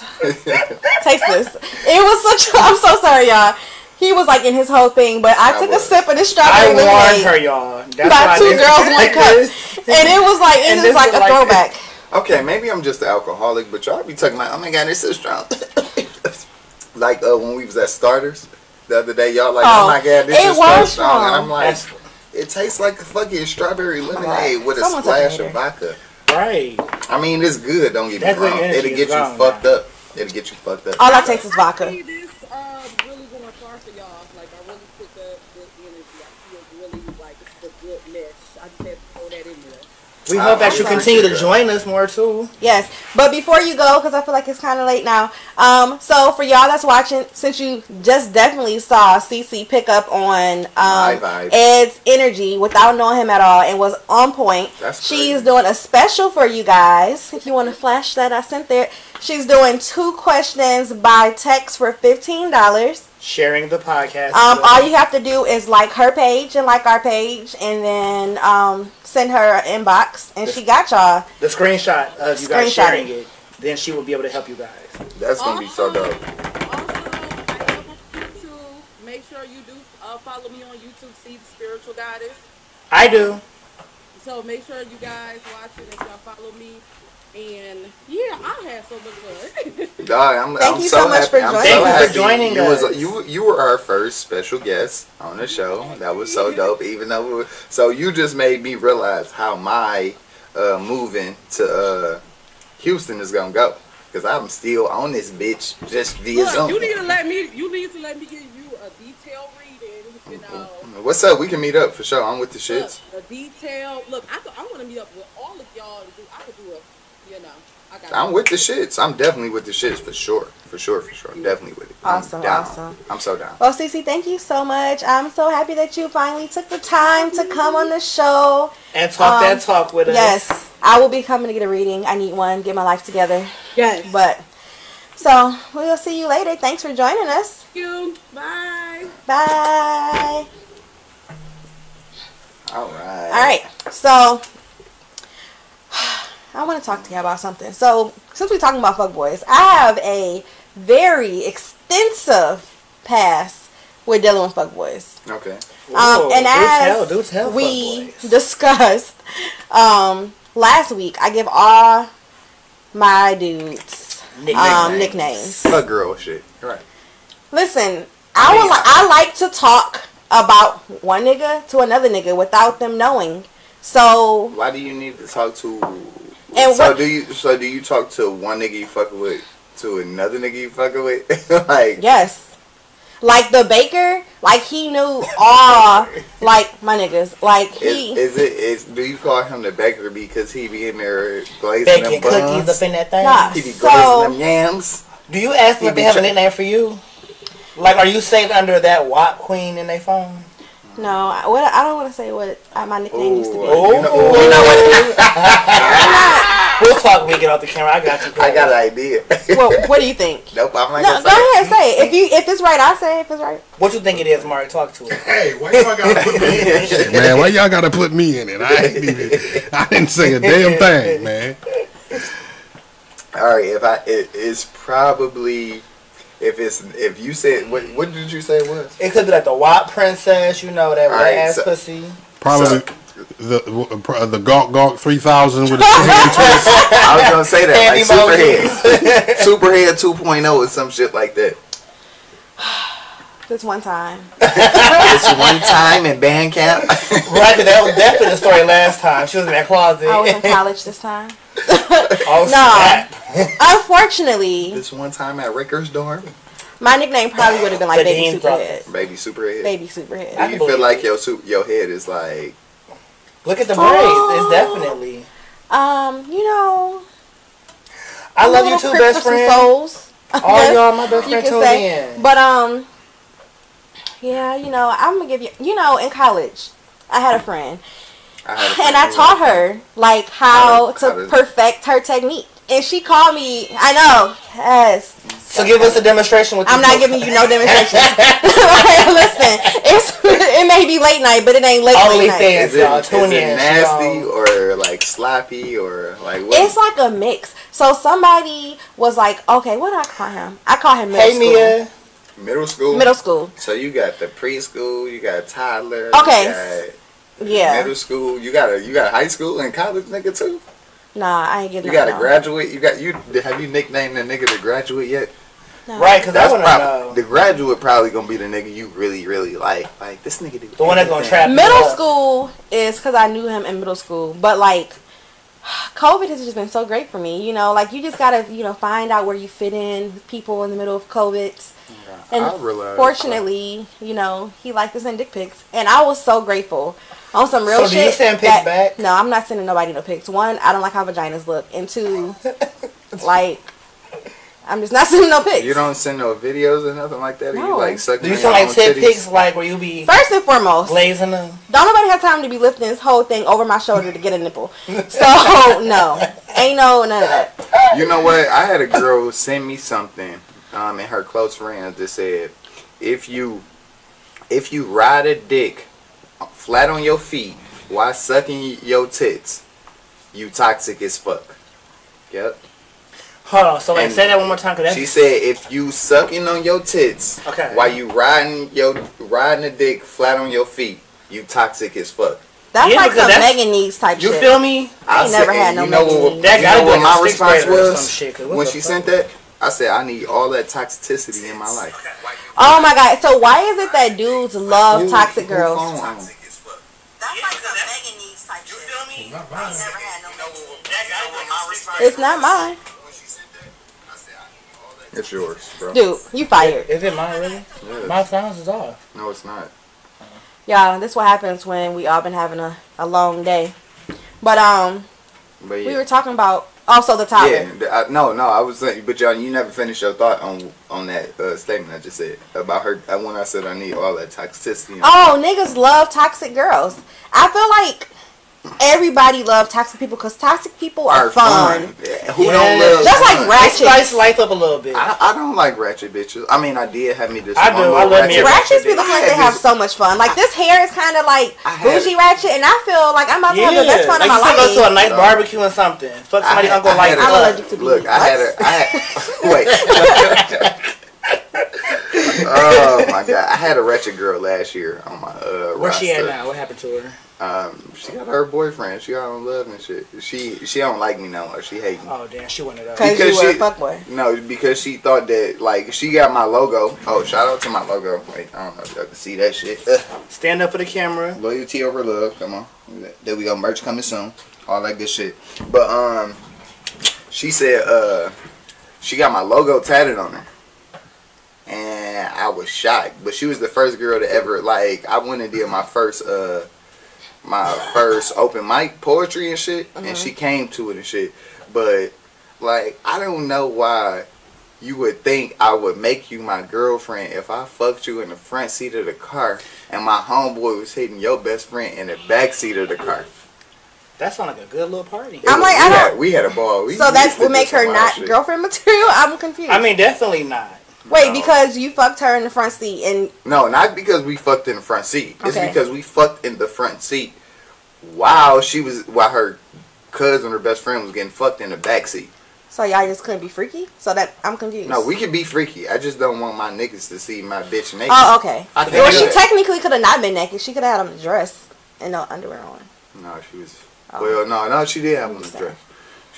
Taste this. It was such. I'm so sorry, y'all. He was like in his whole thing, but I, I took a sip of this strawberry I strawberry warned her, y'all. That's by two this- girls, one cup, and it was like it And was like a like- throwback. Okay, maybe I'm just an alcoholic, but y'all be talking like, oh my god, it's so strong. like uh, when we was at Starters the other day, y'all like, oh, Oh, my god, this it is so was strong. And I'm like, That's it tastes like a fucking strawberry lemonade with a Someone took splash of vodka. right. I mean, it's good. Don't get me wrong. It'll get you gone fucked now. up. It'll get you fucked up. All I taste is I vodka. see this um, really going far for y'all. Like, I really picked up good energy. I feel really like it's a good mesh. I just had to throw that in there. We hope that I'm you continue to join us more too. Yes, but before you go, because I feel like it's kind of late now. Um, so for y'all that's watching, since you just definitely saw CC pick up on um. Ed's energy without knowing him at all and was on point. That's She's crazy. doing a special for you guys. If you want to flash that, I sent there. She's doing two questions by text for fifteen dollars. Sharing the podcast. Um, all you have to do is like her page and like our page, and then um, send her an inbox, and she got y'all. the screenshot of you guys sharing it. it. Then she will be able to help you guys. That's gonna be so dope. Also, I am on YouTube. Make sure you do uh, follow me on YouTube. See the spiritual goddess. I do. So make sure you guys watch it if y'all follow me. And yeah, I had so much fun. Dog, I'm, Thank I'm you so, so much happy. for joining so Thank you for joining you Was, us. you you were our first special guest on the show. That was so dope. Even though we were, so you just made me realize how my uh, moving to uh, Houston is gonna go because I'm still on this bitch just via Look, Zoom. you need to let me. You need to let me give you a detailed reading. You know. What's up? We can meet up for sure. I'm with the shits. Look, a detail. Look, I, I want to meet up with all of y'all. To do, I could do a, you know, I got. I'm with the shits. I'm definitely with the shits for sure. For sure, for sure. Definitely with it. I'm Awesome, awesome. I'm so down. Well, Cece, thank you so much. I'm so happy that you finally took the time to come on the show. And talk Um, that talk with us. Yes, I will be coming to get a reading. I need one, get my life together. Yes. But so we'll see you later. Thanks for joining us. Thank you. Bye. Bye. All right. All right. So I want to talk to you about something. So since we're talking about fuckboys, I have a very extensive past with dealing with fuckboys. Okay. Um, and do as tell, do tell, we discussed um, last week, I give all my dudes Nick- um, nicknames. nicknames. Fuck girl shit. Right. Listen, I would li- I like to talk about one nigga to another nigga without them knowing. So Why do you need to talk to? And so what- do you? So do you talk to one nigga you fucking with to another nigga you fucking with? like yes. Like the baker, like he knew all like my niggas. Like he is, is it is do you call him the baker because he be in there glazing Baking them cookies buns? up in that thing. Nah. He be So- glazing them yams. Do you ask them if they be have a try- nickname for you? Like, are you saved under that WAP queen in their phone? No, I- what I don't want to say what uh, my nickname used to be. Ooh, you know, you know what? We'll talk when we get off the camera. I got you. I got an idea. Well, what do you think? nope, I'm not No, gonna go say it. say it. If you if it's right, I say it. If it's right. What you think it is, Mark? Talk to us. Hey, why y'all gotta put me in this shit? Man, why y'all gotta put me in it? I ain't even. I didn't say a damn thing, man. All right, if I it, it's probably if it's if you said what what did you say it was? It could be like the WAP princess, you know, that wet Alright, ass so- pussy. Probably the the the Gawk Gawk three thousand with a hand twist. I was gonna say that Hand like Superhead, Superhead 2.0 or some shit like that. Just one time. Just one time in band camp. Right, 'cause that was definitely the story last time. She was in that closet. I was in college this time. oh, No. Unfortunately, this one time at Ricker's dorm, my nickname probably would have been like Baby Dean's Superhead. baby Superhead. Baby Superhead. Do you feel like your su- your head is like Look at the braids. It's definitely. Um, you know, I a love you little too, best for some friend. Souls. All guess y'all, my best you friend can told say. in. But um, yeah, you know, I'm gonna give you. You know, in college, I had a friend, I and I taught her like how How to- how to to- perfect her technique. And she called me. I know. Yes. So give us a demonstration with I'm you. not giving you no demonstration. Like, Listen, it's it may be late night, but it ain't late Only late night. thing- Is it, y'all, is it nasty y'all. or like sloppy or like what? It's like a mix. So somebody was like, okay, what do I call him? I call him middle Hey, school. Mia. middle school. Middle school. So you got the preschool, you got toddler. Okay. You got Yeah. middle school. You got a you got high school and college nigga too. Nah, I ain't getting You got no, a graduate. You got you. Have you nicknamed the nigga the graduate yet? No. Right, because I That's want to prob- know. the graduate probably gonna be the nigga you really really like. Like this nigga. Do The one that's gonna everything. trap Middle up. school is because I knew him in middle school, but like, COVID has just been so great for me. You know, like you just gotta you know find out where you fit in with people in the middle of COVID. And I realize- fortunately, you know, he liked to send dick pics, and I was so grateful. On some real shit. So you send pics that- back? No, I'm not sending nobody no pics. One, I don't like how vaginas look, and two, like, I'm just not sending no pics. You don't send no videos or nothing like that. Or you No. like sucking Do you send like own tip titties? pics like where you be First and foremost, glazing them? don't nobody have time to be lifting this whole thing over my shoulder to get a nipple. So no, ain't no none of that. You know what? I had a girl send me something, um, and her close friends that said, if you, if you ride a dick flat on your feet while sucking your tits, you toxic as fuck. Yep. Hold on. So like, And say that one more time. Cause She said if you sucking on your tits Okay. while you riding your riding a dick flat on your feet, you toxic as fuck. That's Yeah, like because some that's- Megan needs type you shit. You feel me? I ain't said- never had no you know Megan what, needs. That you gotta know what like my response grader or some was shit, 'cause what when she sent that. I said I need all that toxicity in my life. Oh my god! So why is it that dudes love Who- toxic who girls? Phone on? That's like some Megan needs type shit. Not mine. It's not mine, It's yours, bro. dude. You fired. Is it mine really? Yeah. My sounds is off. No, it's not. Y'all, this what happens when we all been having a, a long day. But um, But yeah. we were talking about also the topic. Yeah, I, no, no, I was saying, but y'all, you never finished your thought on on that uh, statement I just said about her. When I said I need all that toxicity. Oh, niggas love toxic girls. I feel like everybody love toxic people because toxic people are, fun. Yeah, Who Yeah. don't love Just like ratchet. They spice life up a little bit. I, I don't like ratchet bitches. I mean, I did have me this. I one do. I love me a Ratchets be bitch. looking like they had have so much fun. Like this hair is kind of like I had- bougie ratchet, and I feel like I'm about to yeah, have the best fun like of you my should go to a nice No. barbecue or something. Fuck I somebody had- Uncle I Light had a- I'm up. allergic to bee. Look, I had What? a, I had, wait. oh my god, I had a ratchet girl last year on my uh. Where's she at now? What happened to her? Um, she got her boyfriend. She got on love and shit. She she don't like me no more. She hate me. Oh damn, she wanted up. Cause Because you were a she- fuckboy. No, because she thought that like she got my logo. Oh, shout out to my logo. Wait, I don't know if y'all can see that shit. Stand up for the camera. Loyalty over love. Come on. There we go. Merch coming soon. All that good shit. But um, she said uh, she got my logo tatted on her, and I was shocked. But she was the first girl to ever like. I went and did my first uh, my first open mic poetry and shit, and mm-hmm. she came to it and shit. But like, I don't know why. You would think I would make you my girlfriend if I fucked you in the front seat of the car and my homeboy was hitting your best friend in the back seat of the car. That sounds like a good little party. It I'm was- like, I had, don't- we had a ball. We, So we that used to would make her not shit. girlfriend material. I'm confused. I mean, definitely not. Wait, No. because you fucked her in the front seat, and No, not because we fucked in the front seat. It's because we fucked in the front seat while she was while her cousin or best friend was getting fucked in the back seat. so y'all just couldn't be freaky. So that I'm confused. No, we could be freaky. I just don't want my niggas to see my bitch naked. Oh, okay. Well, she that. technically could have not been naked. She could have had on a dress and no underwear on. No, she was. Oh. Well, no, no, she did have on Sorry. dress.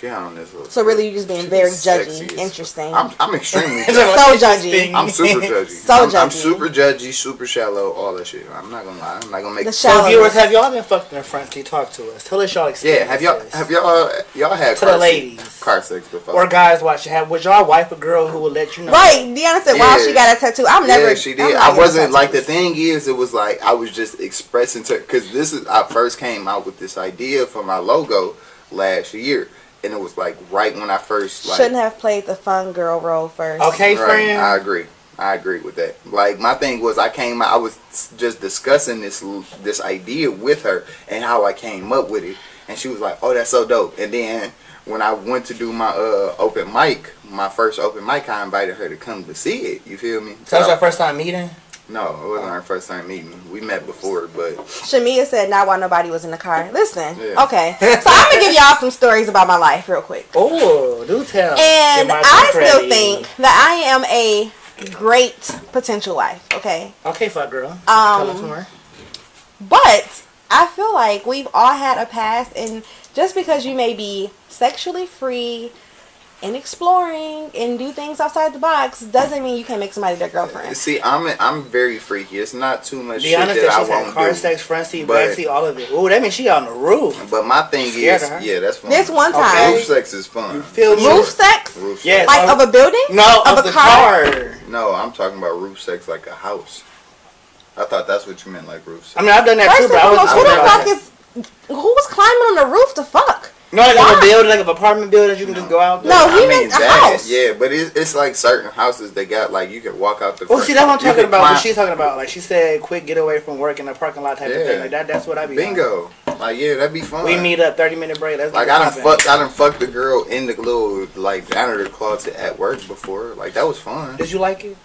She on this little. So really, you're just being very was judgy, as- interesting. I'm, I'm extremely. So judgy. I'm super judgy. So I'm, I'm super judgy, super shallow, all that shit. I'm not gonna lie. I'm not gonna make. The So shallow. viewers, have y'all been fucked in the front seat? Talk to us. Tell us y'all experiences. yeah, have y'all have y'all uh, y'all had To car the ladies. sex, car sex before? Or guys watching, have would y'all wife a girl who will let you know? Right, Deanna said, "Wow, Yeah. she got a tattoo." I'm never. yeah, she did. I wasn't like the thing is, it was like I was just expressing to because this is I first came out with this idea for my logo last year, and it was like right when I first like Shouldn't have played the fun girl role first. Okay, Right, friend. I agree. I agree with that. Like my thing was, I came. I was just discussing this this idea with her and how I came up with it, and she was like, "Oh, that's so dope." And then when I went to do my uh open mic, my first open mic, I invited her to come to see it. You feel me? So that was your first time meeting? No, it wasn't our first time meeting. We met before, but Shamia said, "Not while nobody was in the car." Listen, Yeah. okay. So I'm gonna give y'all some stories about my life real quick. Oh, do tell. And I still ready. think that I am a great potential wife. Okay, Okay, fuck girl. Tell us um, more. but I feel like we've all had a past, and just because you may be sexually free and exploring and do things outside the box doesn't mean you can't make somebody their girlfriend. see, I'm I'm very freaky. It's not too much Be shit honest, that that I she's had won't car do. sex, front seat, But- back seat, all of it. Ooh, that means she on the roof. But my thing is, yeah, that's fun. This one Okay. time, roof sex is fun. You Feel me? roof sex, Roof Yes. sex. like of a building, No, of, of, a the car. car. No, I'm talking about roof sex like a house. I thought that's what you meant, like roof sex. I mean, I've done that First too, and but I was. who I the fuck is who's climbing on the roof to fuck? No, like Why? a building, like an apartment building, you can just go out there. No, he I meant a that, house. Yeah, but it's, it's like certain houses they got like you can walk out the. Well, front- see, that's what I'm talking can about. What she's talking about, like she said, quick get away from work in the parking lot type of Yeah. thing. Like that. That's what I be. on. Bingo. Like yeah, that'd be fun. We meet up, thirty minute break. Let's Like I done shopping. fucked, I done fucked the girl in the little like janitor closet at work before. Like that was fun. Did you like it?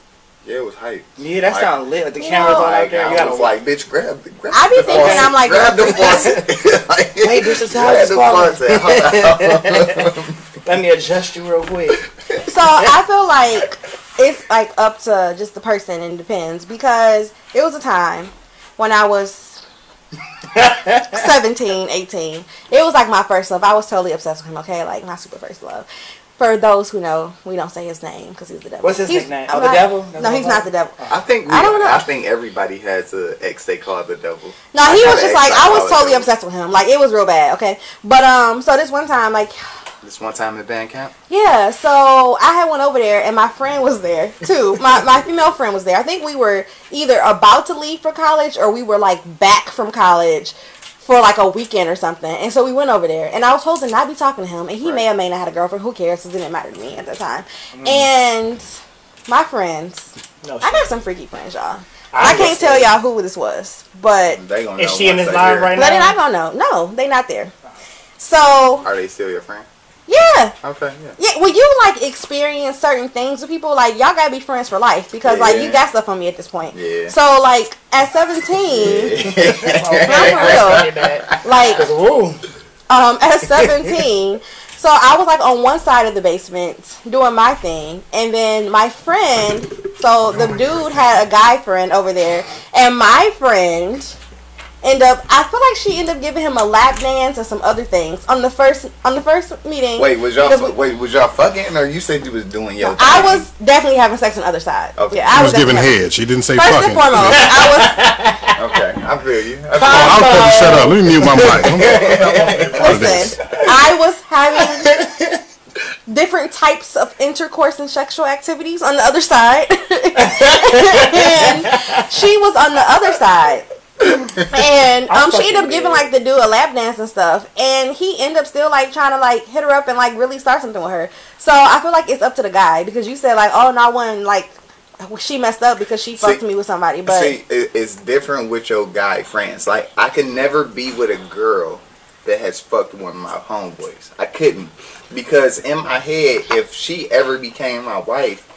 Yeah, it was hype. Yeah, that Like- sounds lit. Like the cameras know, all out there. I You gotta was like, bitch, grab the. Grab I be the thinking faucet. I'm like, grab the faucet. like, Wait, bitch, the towel grab is the falling. faucet. Hold. Let me adjust you real quick. So I feel like it's like up to just the person and depends because it was a time when I was 17, 18. It was like my first love. I was totally obsessed with him, okay? Like my super first love. For those who know, we don't say his name because he's the devil. What's his He's- nickname? I'm Oh, the not- devil? That's No, he's not the devil. I think we, I don't know. I think everybody has a ex they call the devil. No, he got was just like I I was totally devil. obsessed with him. Like it was real bad, okay? But um so this one time like This one time at band camp. Yeah, so I had went over there and my friend was there too. My my female friend was there. I think we were either about to leave for college or we were like back from college for like a weekend or something. And so we went over there and I was supposed to not be talking to him and he may or may not had a girlfriend. Who cares? It didn't matter to me at the time. Mm-hmm. And my friends, No, I got some freaky friends, y'all. I I can't tell y'all who this was, but They gonna Is she in once this they live hear. right but they're now? not gonna know. No, they not there. So Are they still your friend? Yeah. Okay, yeah. Yeah, when you like experience certain things with people, like y'all gotta be friends for life because like you got stuff on me at this point. Yeah. So like at seventeen, not for real, like Woo. um at seventeen, so I was like on one side of the basement doing my thing, and then my friend, so the dude had a guy friend over there, and my friend end up. I feel like she ended up giving him a lap dance and some other things on the first on the first meeting. Wait, was y'all we- fu- wait was y'all fucking or you said you was doing your? I was definitely having sex on the other side. Okay. Yeah, I She was giving head. She didn't say First fucking. and foremost, I was Okay, I feel you. I Oh, feel I was supposed to shut up. Let me mute my mic. Listen, I was having different types of intercourse and sexual activities on the other side. and she was on the other side. And um, she ended up giving like the dude a lap dance and stuff, and he ended up still like trying to like hit her up and like really start something with her. So I feel like it's up to the guy because you said like, oh, no one like she messed up because she fucked See- me with somebody, but See, it's different with your guy friends. Like, I can never be with a girl that has fucked one of my homeboys. I couldn't. Because in my head, if she ever became my wife,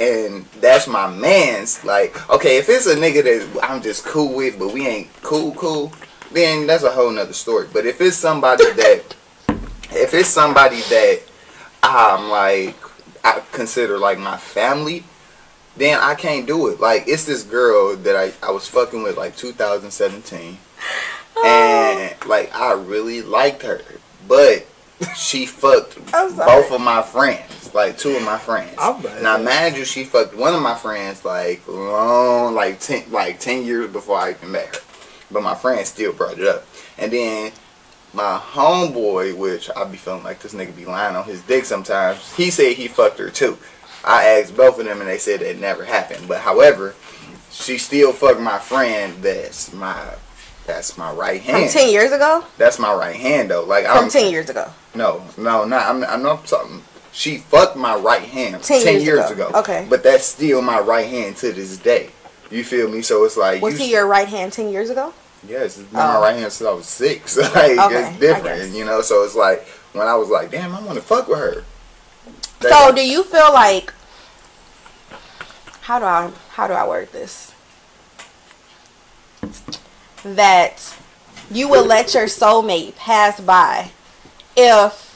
and that's my man's, like, okay, if it's a nigga that I'm just cool with, but we ain't cool, cool, then that's a whole nother story. But if it's somebody that, if it's somebody that I'm like, I consider like my family, then I can't do it. Like it's this girl that I, I was fucking with like 2017, and like I really liked her, but she fucked both of my friends, like two of my friends. I'm. Now mind you, she fucked one of my friends like long, like ten, like ten years before I even met her, but my friend still brought it up, and then. My homeboy, which I be feeling like this nigga be lying on his dick sometimes, he said he fucked her too. I asked both of them and they said it never happened. But however, she still fucked my friend. That's my that's my right hand. from ten years ago, That's my right hand though. Like from I'm ten years ago. no no not I'm I'm not something. She fucked my right hand 10 ten, years years, ago. ago. Okay. But that's still my right hand to this day. You feel me? So it's like Was you he your right hand ten years ago? Yes, it's been Oh. my right hand since I was six. like Okay, it's different, you know. So it's like when I was like, damn, I want to fuck with her. So do you feel like how do I how do I word this? That you would let your soulmate pass by if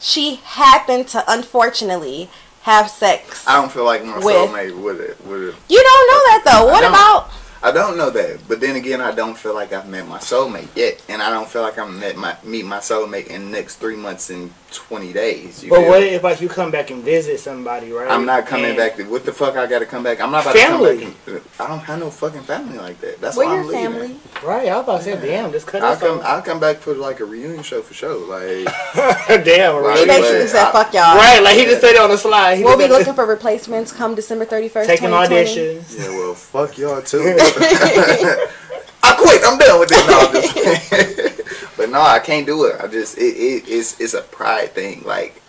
she happened to unfortunately have sex. I don't feel like my With- soulmate would it would it. You don't know that though. What about I don't know that, but then again, I don't feel like I've met my soulmate yet, and I don't feel like I'm met my meet my soulmate in the next three months and twenty days. You But feel what me? if like you come back and visit somebody, right? I'm not coming And- back. To, what the fuck? I gotta come back. I'm not about Family. to come back. And, I don't have no fucking family like that. That's where why your I'm leaving. family? Right, I was about to say, damn, just cut I'll come. off. I'll come back for like a reunion show for sure. Like damn, He Right. really? basically but said fuck y'all. Right, like he just said it on the slide. He We'll be looking for replacements come December 31st. taking auditions. yeah, well, fuck y'all too. I quit. I'm done with this. No, I'm just- but no, I can't do it. I just it, it it's it's a pride thing. Like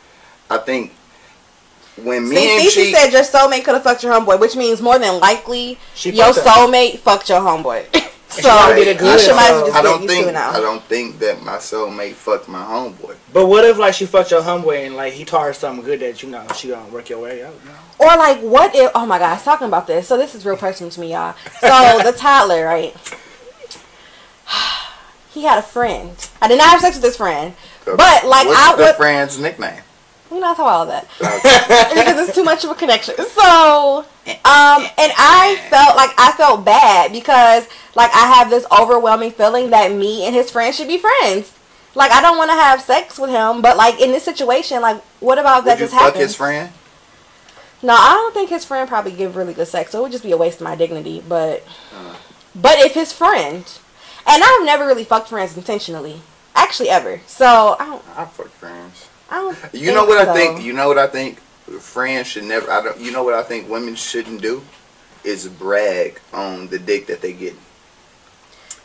I think when me See, and Cece she said your soulmate could have fucked your homeboy, which means more than likely She your fucked her. soulmate fucked your homeboy. so probably did it good, should might as so- well just I get don't used to think it now. I don't think that my soulmate fucked my homeboy. But what if like she fucked your homeboy and like he taught her something good that you know she gonna work your way out? Or like, what if? Oh my god, I was talking about this. So this is real personal to me, y'all. So the toddler, right? He had a friend. I did not have sex with this friend, uh, but like What's I the would. friend's nickname? We not about all that because it's too much of a connection. So, um, and I felt like I felt bad because like I have this overwhelming feeling that me and his friend should be friends. Like I don't want to have sex with him, but like in this situation, like what about if that just fuck happens? his friend? No, I don't think his friend probably give really good sex, so it would just be a waste of my dignity. But, Uh. but if his friend, and I've never really fucked friends intentionally, actually ever. So I don't, I fuck friends. I don't. You know what so. I think? You know what I think? Friends should never. I don't. You know what I think women shouldn't do is brag on the dick that they get.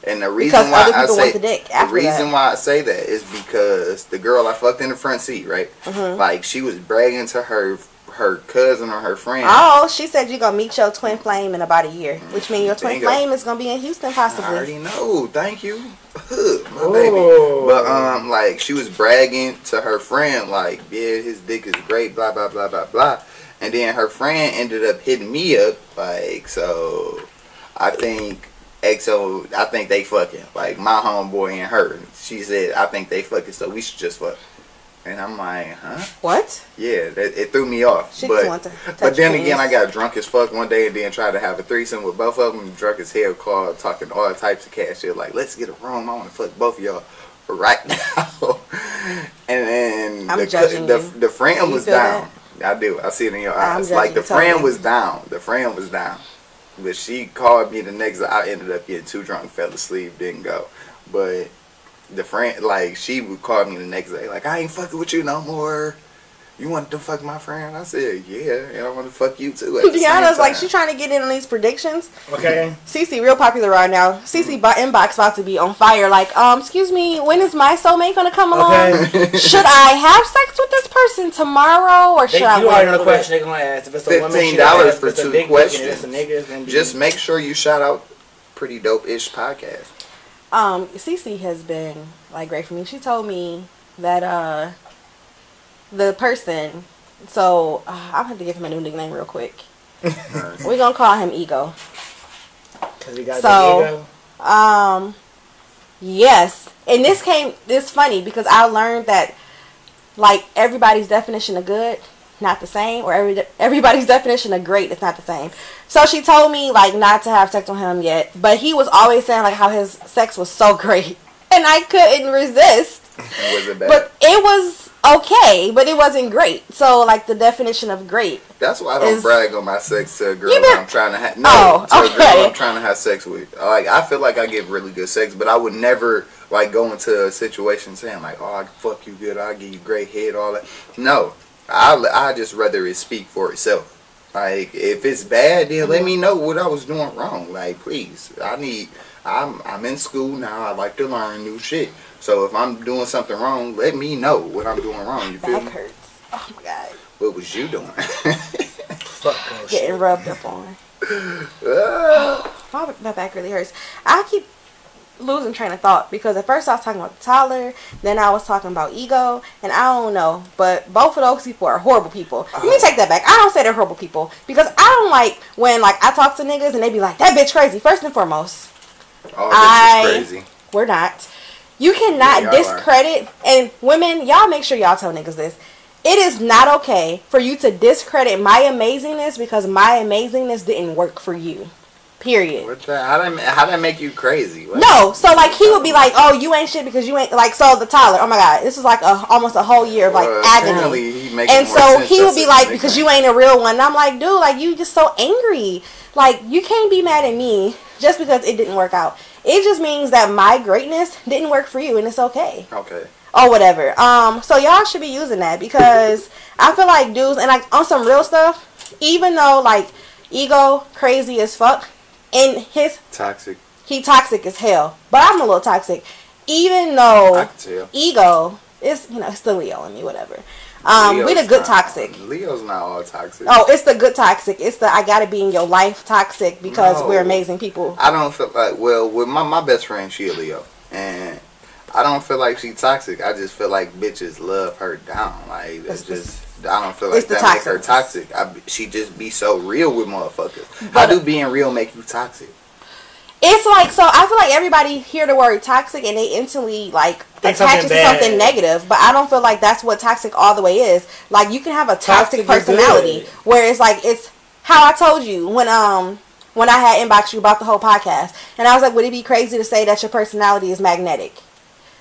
And the reason Because why I say the the reason that. why I say that is because the girl I fucked in the front seat, right? Mhm. Like she was bragging to her her cousin or her friend. Oh, she said you're gonna meet your twin flame in about a year, which means your twin Bingo. flame is gonna be in Houston possibly. I already know. Thank you, my Oh. baby. But um, like she was bragging to her friend, like, yeah, his dick is great, blah blah blah blah blah. And then her friend ended up hitting me up, like, so I think EXO, I think they fucking, like my homeboy and her. She said, I think they fucking, so we should just fuck. And I'm like, huh? What? Yeah, that, it threw me off. She but want to touch but then again, I got drunk as fuck one day and then tried to have a threesome with both of them. Drunk as hell, called talking all types of cash shit. Like, let's get a room. I want to fuck both of y'all right now. and then I'm the, the, the friend was down. I do. I see it in your eyes. Like the friend totally. was down. The friend was down. But she called me the next day. I ended up getting too drunk, fell asleep, didn't go. But the friend, like, she would call me the next day, like, I ain't fucking with you no more. You want to fuck my friend? I said, yeah, and I want to fuck you too. At the same Deanna's like she's trying to get in on these predictions. Okay. CC real popular right now. CC bo- inbox about to be on fire. Like, um, excuse me, when is my soulmate gonna come along? Okay. Should I have sex with this person tomorrow, or They, should I you wait? already know the question they're gonna ask. If it's a woman, she $15 gonna ask. for a two big dick questions. It's a nigga. It's be Just make sure you shout out Pretty Dope Ish Podcast. Um, CC has been like great for me. She told me that uh, the person. So uh, I'm gonna have to give him a new nickname real quick. We're gonna call him Ego. because he got So- ego. Um, yes, and this came. This funny because I learned that like everybody's definition of good not the same, or every everybody's definition of great is not the same. So she told me like not to have sex with him yet, but he was always saying like how his sex was so great, and I couldn't resist. Was it bad? But it was okay, but it wasn't great. So like the definition of great. That's why I don't is- brag on my sex to a girl been- I'm trying to have. No, Oh, to a girl. I'm trying to have sex with. Like I feel like I give really good sex, but I would never like go into a situation saying like, "Oh, I fuck you good. I give you great head, all that." No, I I just rather it speak for itself. Like if it's bad, then let me know what I was doing wrong. Like please, I need. I'm I'm in school now. I like to learn new shit. So if I'm doing something wrong, let me know what I'm doing wrong. You feel Back me? hurts. Oh my god, What was you doing? Fuck girl getting shit. rubbed up on. Ah. My, my back really hurts. I keep losing train of thought because at first I was talking about Tyler, then I was talking about ego, and I don't know. But both of those people are horrible people. Let me take that back. I don't say they're horrible people because I don't like when like I talk to niggas and they be like, "That bitch crazy." First and foremost, Oh, I- crazy. we're not. You cannot Yeah, y'all are. discredit and women, y'all make sure y'all tell niggas this. It is not okay for you to discredit my amazingness because my amazingness didn't work for you. Period. What the, how that how that make you crazy? What? No, so like he would be like, "Oh, you ain't shit because you ain't like." So the Tyler, oh my god, this is like a almost a whole year of like Well, agony. apparently he making And so he would be like, "Because you ain't a real one." And I'm like, "Dude, like you just so angry. Like you can't be mad at me just because it didn't work out. It just means that my greatness didn't work for you, and it's okay." Okay. or whatever. Um, so y'all should be using that because I feel like dudes and like on some real stuff, even though like ego crazy as fuck, and his Toxic. he toxic as hell, but I'm a little toxic. Even though I can tell. ego is you know it's the Leo in me, whatever. Um, we the good not- toxic. Leo's not all toxic. Oh, it's the good toxic. It's the I gotta be in your life toxic because No. we're amazing people. I don't feel like well with my my best friend she a Leo and I don't feel like she toxic. I just feel like bitches love her down. Like it's just I don't feel like it's the that make her toxic. I, she just be so real with motherfuckers. How But- do being real make you toxic? It's like so. I feel like everybody hear the word toxic and they instantly like Think attach it something to something negative. But I don't feel like that's what toxic all the way is. Like you can have a toxic, Toxic personality good. where it's like it's how I told you when um when I had inboxed you about the whole podcast and I was like, would it be crazy to say that your personality is magnetic?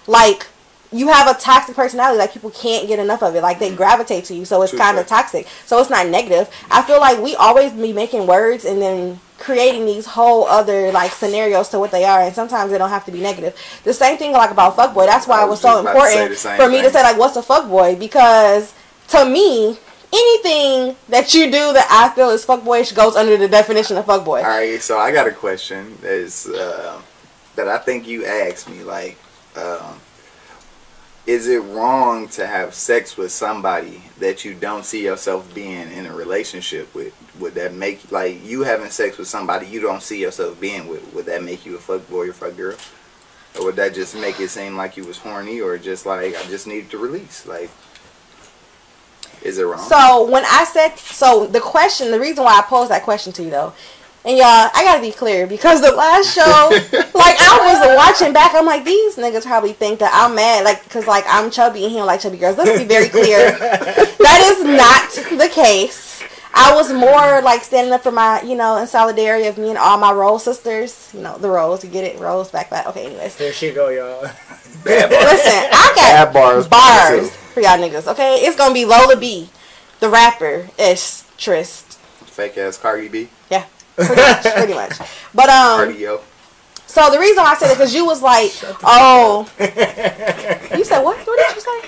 Like you have a toxic personality, like people can't get enough of it. Like they gravitate to you, so it's kind of toxic. So it's not negative. I feel like we always be making words and then creating these whole other like scenarios to what they are, and sometimes they don't have to be negative. The same thing like about fuckboy. That's why I it was was so just about to say important for me to say like, what's a fuckboy? Because to me, anything that you do that I feel is fuckboyish goes under the definition of fuckboy. All right, so I got a question is uh, that I think you asked me. Like, um, is it wrong to have sex with somebody that you don't see yourself being in a relationship with? Would that make like you having sex with somebody you don't see yourself being with? Would that make you a fuck boy or fuck girl? Or would that just make it seem like you was horny, or just like I just needed to release? Like, is it wrong? So when I said so, the question, the reason why I posed that question to you though, And y'all, I gotta be clear because the last show, like I was watching back, I'm like, these niggas probably think that I'm mad, like, cause like I'm chubby and he don't like chubby girls. Let's be very clear, that is not the case. I was more like standing up for my, you know, in solidarity of me and all my role sisters. You know, the roles, you get it, roles back back. Okay, anyways, There she go, y'all. Bad bars. listen, I got Bad bars. bars for y'all niggas. Okay, it's gonna be Lola B, the rapper, ish Trist. Fake ass Cardi B. Pretty much, pretty much. But um, Cardi yo. so the reason why I said it because you was like, oh, you said what? What did you say?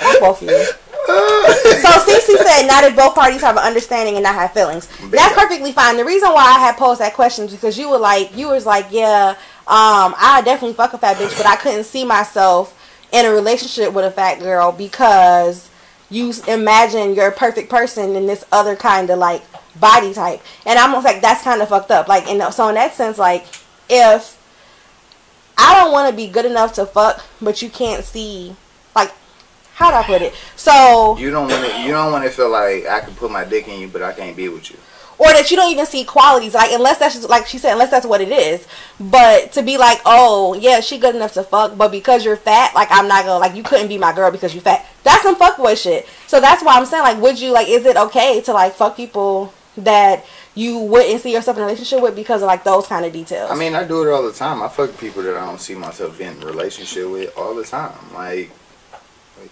Fuck both of you. So Cece said, not if both parties have an understanding and not have feelings. That's perfectly fine. The reason why I had posed that question is because you were like, you was like, yeah, um, I definitely fuck a fat bitch, but I couldn't see myself in a relationship with a fat girl because you imagine you're a perfect person in this other kind of like body type, and I'm almost like that's kind of fucked up. Like, and so in that sense, like if I don't want to be good enough to fuck, but you can't see, like, how do I put it? So, You don't want to. You don't want to feel like I can put my dick in you, but I can't be with you. Or that you don't even see qualities, like, unless that's just, like she said, unless that's what it is. But to be like, oh, yeah, she good enough to fuck, but because you're fat, like, I'm not gonna, like, you couldn't be my girl because you fat. That's some fuckboy shit. So that's why I'm saying, like, would you, like, is it okay to, like, fuck people that you wouldn't see yourself in a relationship with because of, like, those kind of details? I mean, I do it all the time. I fuck people that I don't see myself in relationship with all the time. Like,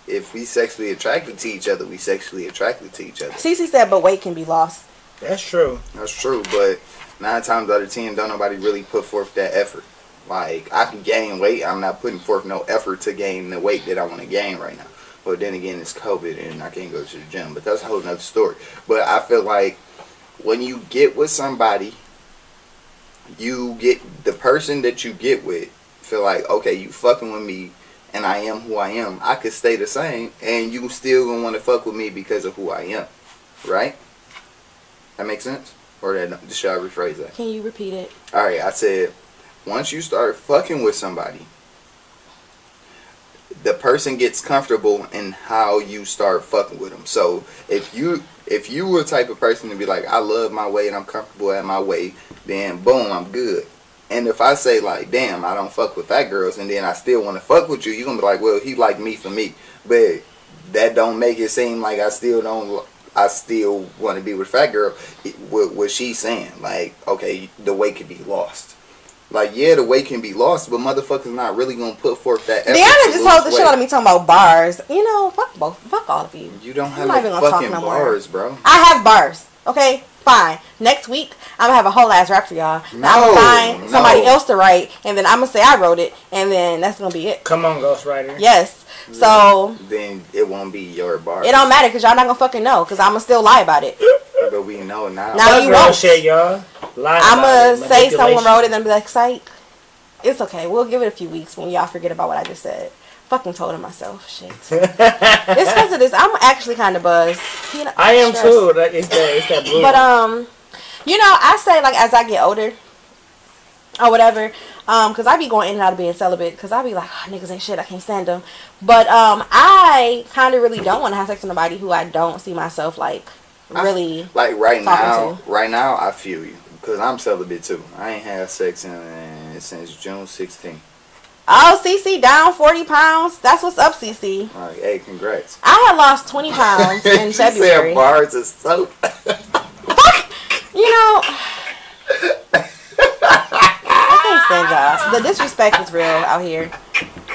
if we sexually attracted to each other, we sexually attracted to each other. Cece said, but weight can be lost. That's true. That's true, but nine times out of ten, don't nobody really put forth that effort. Like, I can gain weight. I'm not putting forth no effort to gain the weight that I want to gain right now. But then again, it's COVID and I can't go to the gym. But that's a whole nother story. But I feel like when you get with somebody, you get the person that you get with feel like, okay, you fucking with me and I am who I am. I could stay the same and you still gonna want to fuck with me because of who I am. Right? That makes sense? Or that should I rephrase that? Can you repeat it? All right, I said once you start fucking with somebody, the person gets comfortable in how you start fucking with them. So if you if you were the type of person to be like, I love my way and I'm comfortable at my way, then boom, I'm good. And if I say like, damn, I don't fuck with fat girls, and then I still want to fuck with you, you're gonna be like, well, he like me for me, but that don't make it seem like I still don't. I still want to be with fat girl. What what she's saying, like, okay, the weight can be lost. Like, yeah, the weight can be lost, but motherfuckers not really gonna put forth that effort. Deanna just told the shit out of me talking about bars. You know, fuck both, fuck all of you. You don't have I'm no even gonna talk fucking no more. bars, bro. I have bars. Okay, fine. Next week I'm gonna have a whole ass rap for y'all. I'm gonna find somebody else to write, and then I'm gonna say I wrote it, and then that's gonna be it. Come on, Ghostwriter. Yes. So Then it won't be your bar. it don't matter because y'all not gonna fucking know because I'm gonna still lie about it. But we know now. Now you real won't. shit, y'all. Lying I'm gonna say someone wrote it and be like, psych. It's okay. We'll give it a few weeks when y'all forget about what I just said. Fucking told him myself. Shit. it's because of this. I'm actually kind of buzzed. You know, I am stressed. too. That, it's that. It's that blue. But um, you know, I say like as I get older or whatever, um, cause I be going in and out of being celibate, cause I be like, oh, niggas ain't shit, I can't stand them. But um, I kind of really don't want to have sex with nobody who I don't see myself like I- really. Like right Talking now, right now, I feel you because I'm celibate too. I ain't had sex in since June 16th. Oh, CC down forty pounds. That's what's up, CC. Like, hey, congrats. I had lost twenty pounds in she said February. bars of soap. You know. I can't stand y'all. The disrespect is real out here.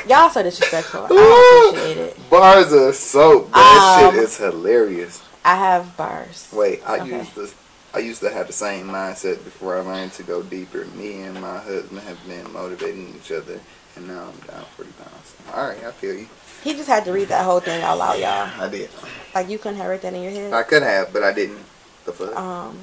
Y'all so disrespectful. I appreciate it. bars of soap. That Um, shit is hilarious. I have bars. Wait, I okay. used to. I used to have the same mindset before I learned to go deeper. Me and my husband have been motivating each other, and now I'm down 40 pounds. All right, I feel you. He just had to read that whole thing out loud, y'all. I did. Like you couldn't have read that in your head. I could have, but I didn't. The fuck? Um,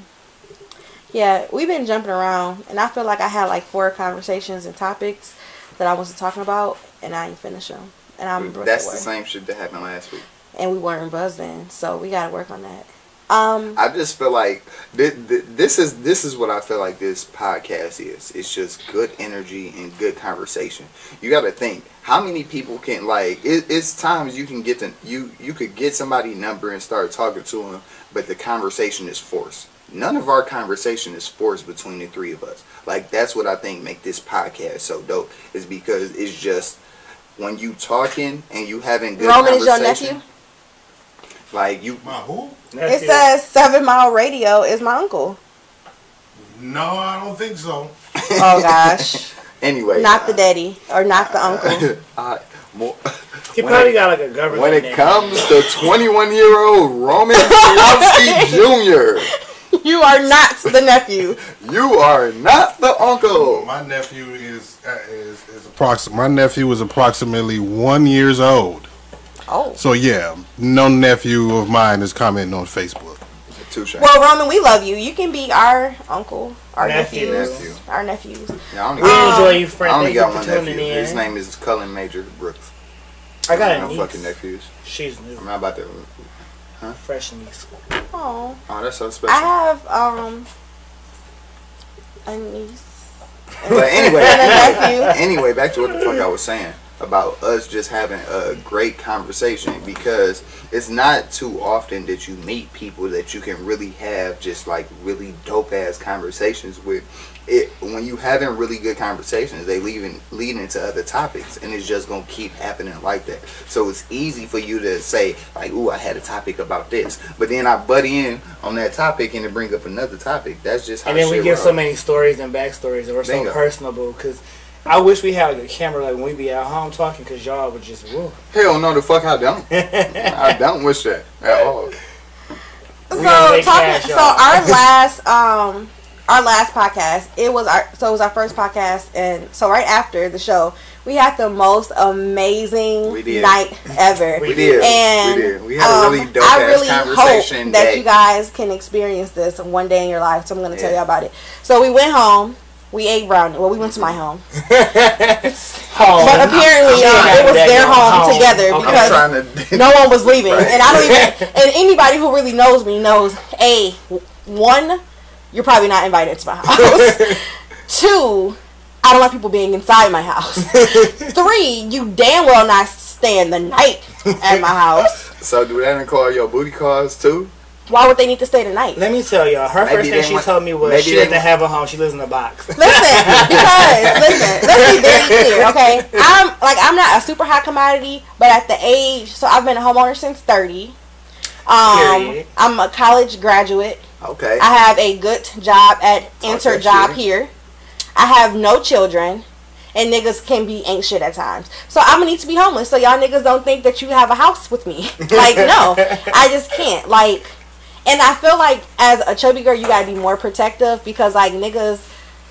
yeah, we've been jumping around, and I feel like I had like four conversations and topics that I was talking about, and I ain't finished them. And I'm That's the same shit that happened last week. And we weren't buzzing, so we gotta work on that. Um, I just feel like this, this is this is what I feel like this podcast is. It's just good energy and good conversation. You got to think how many people can like. It, it's times you can get to you you could get somebody number and start talking to them, but the conversation is forced. none of our conversation is forced between the three of us. Like that's what I think make this podcast so dope is because it's just when you talking and you having good Roman is your nephew. Like you, My who? It Nephew. says Seven Mile Radio is my uncle. No, I don't think so. Oh gosh, anyway. not the daddy or not the uncle. uh, more, He when probably it- got like a government. when it name. comes to 21 year old Roman Slowski Jr., You are not the nephew. you are not the uncle. My nephew is uh, is is approximate. My nephew is approximately one years old. Oh. So yeah, no nephew of mine is commenting on Facebook. Touche. Well, Roman, we love you. You can be our uncle, our Nephew. nephews, Nephew. our nephews. Yeah, I only We got, enjoy you, friend. I only got one nephew. in. His name is Cullen Major Brooks. I got no a niece. fucking nephews. She's new, I'm not about to. Huh? fresh niece. Oh, Oh, that's so special. I have um a niece But anyway, and a nephew. anyway, back to what the fuck I was saying about us just having a great conversation because it's not too often that you meet people that you can really have just like really dope ass conversations with. It when you having really good conversations, they lead in, lead into other topics, and it's just gonna keep happening like that. So it's easy for you to say like, "Ooh, I had a topic about this," but then I butt in on that topic and to bring up another topic. That's just how And then we give so many stories and backstories that were so personable. Because I wish we had like a camera like when we be at home talking. Because y'all would just woo. Hell no, the fuck I don't. I don't wish that at all. So We gonna make talking, cash, so our last um our last podcast it was our so it was our first podcast and so right after the show we had the most amazing night ever. We We did. And we did. We had a um, really dope I really conversation hope that that you guys can experience this one day in your life. So I'm going to tell you about it. So we went home. We ate brownie. Well, we went to my home, Home. but apparently uh, it was their home, home. together. Because to. no one was leaving, Right. and I don't even. And anybody who really knows me knows: a one, you're probably not invited to my house. Two, I don't like people being inside my house. Three, you damn well not staying the night at my house. so do that call your booty calls too? Why would they need to stay the night? Let me tell y'all. Her Maybe first thing she want- told me was she doesn't have a home. She lives in a box. Listen, because listen, let's be very clear, okay? I'm like I'm not a super high commodity, but at the age, so I've been a homeowner since thirty. Um, Period. I'm a college graduate. Okay. I have a good job at insert that job shit. here. I have no children. And niggas can be anxious at times. So I'm gonna need to be homeless. So y'all niggas don't think that you have a house with me. like, no. I just can't. Like and I feel like as a chubby girl you gotta be more protective because like niggas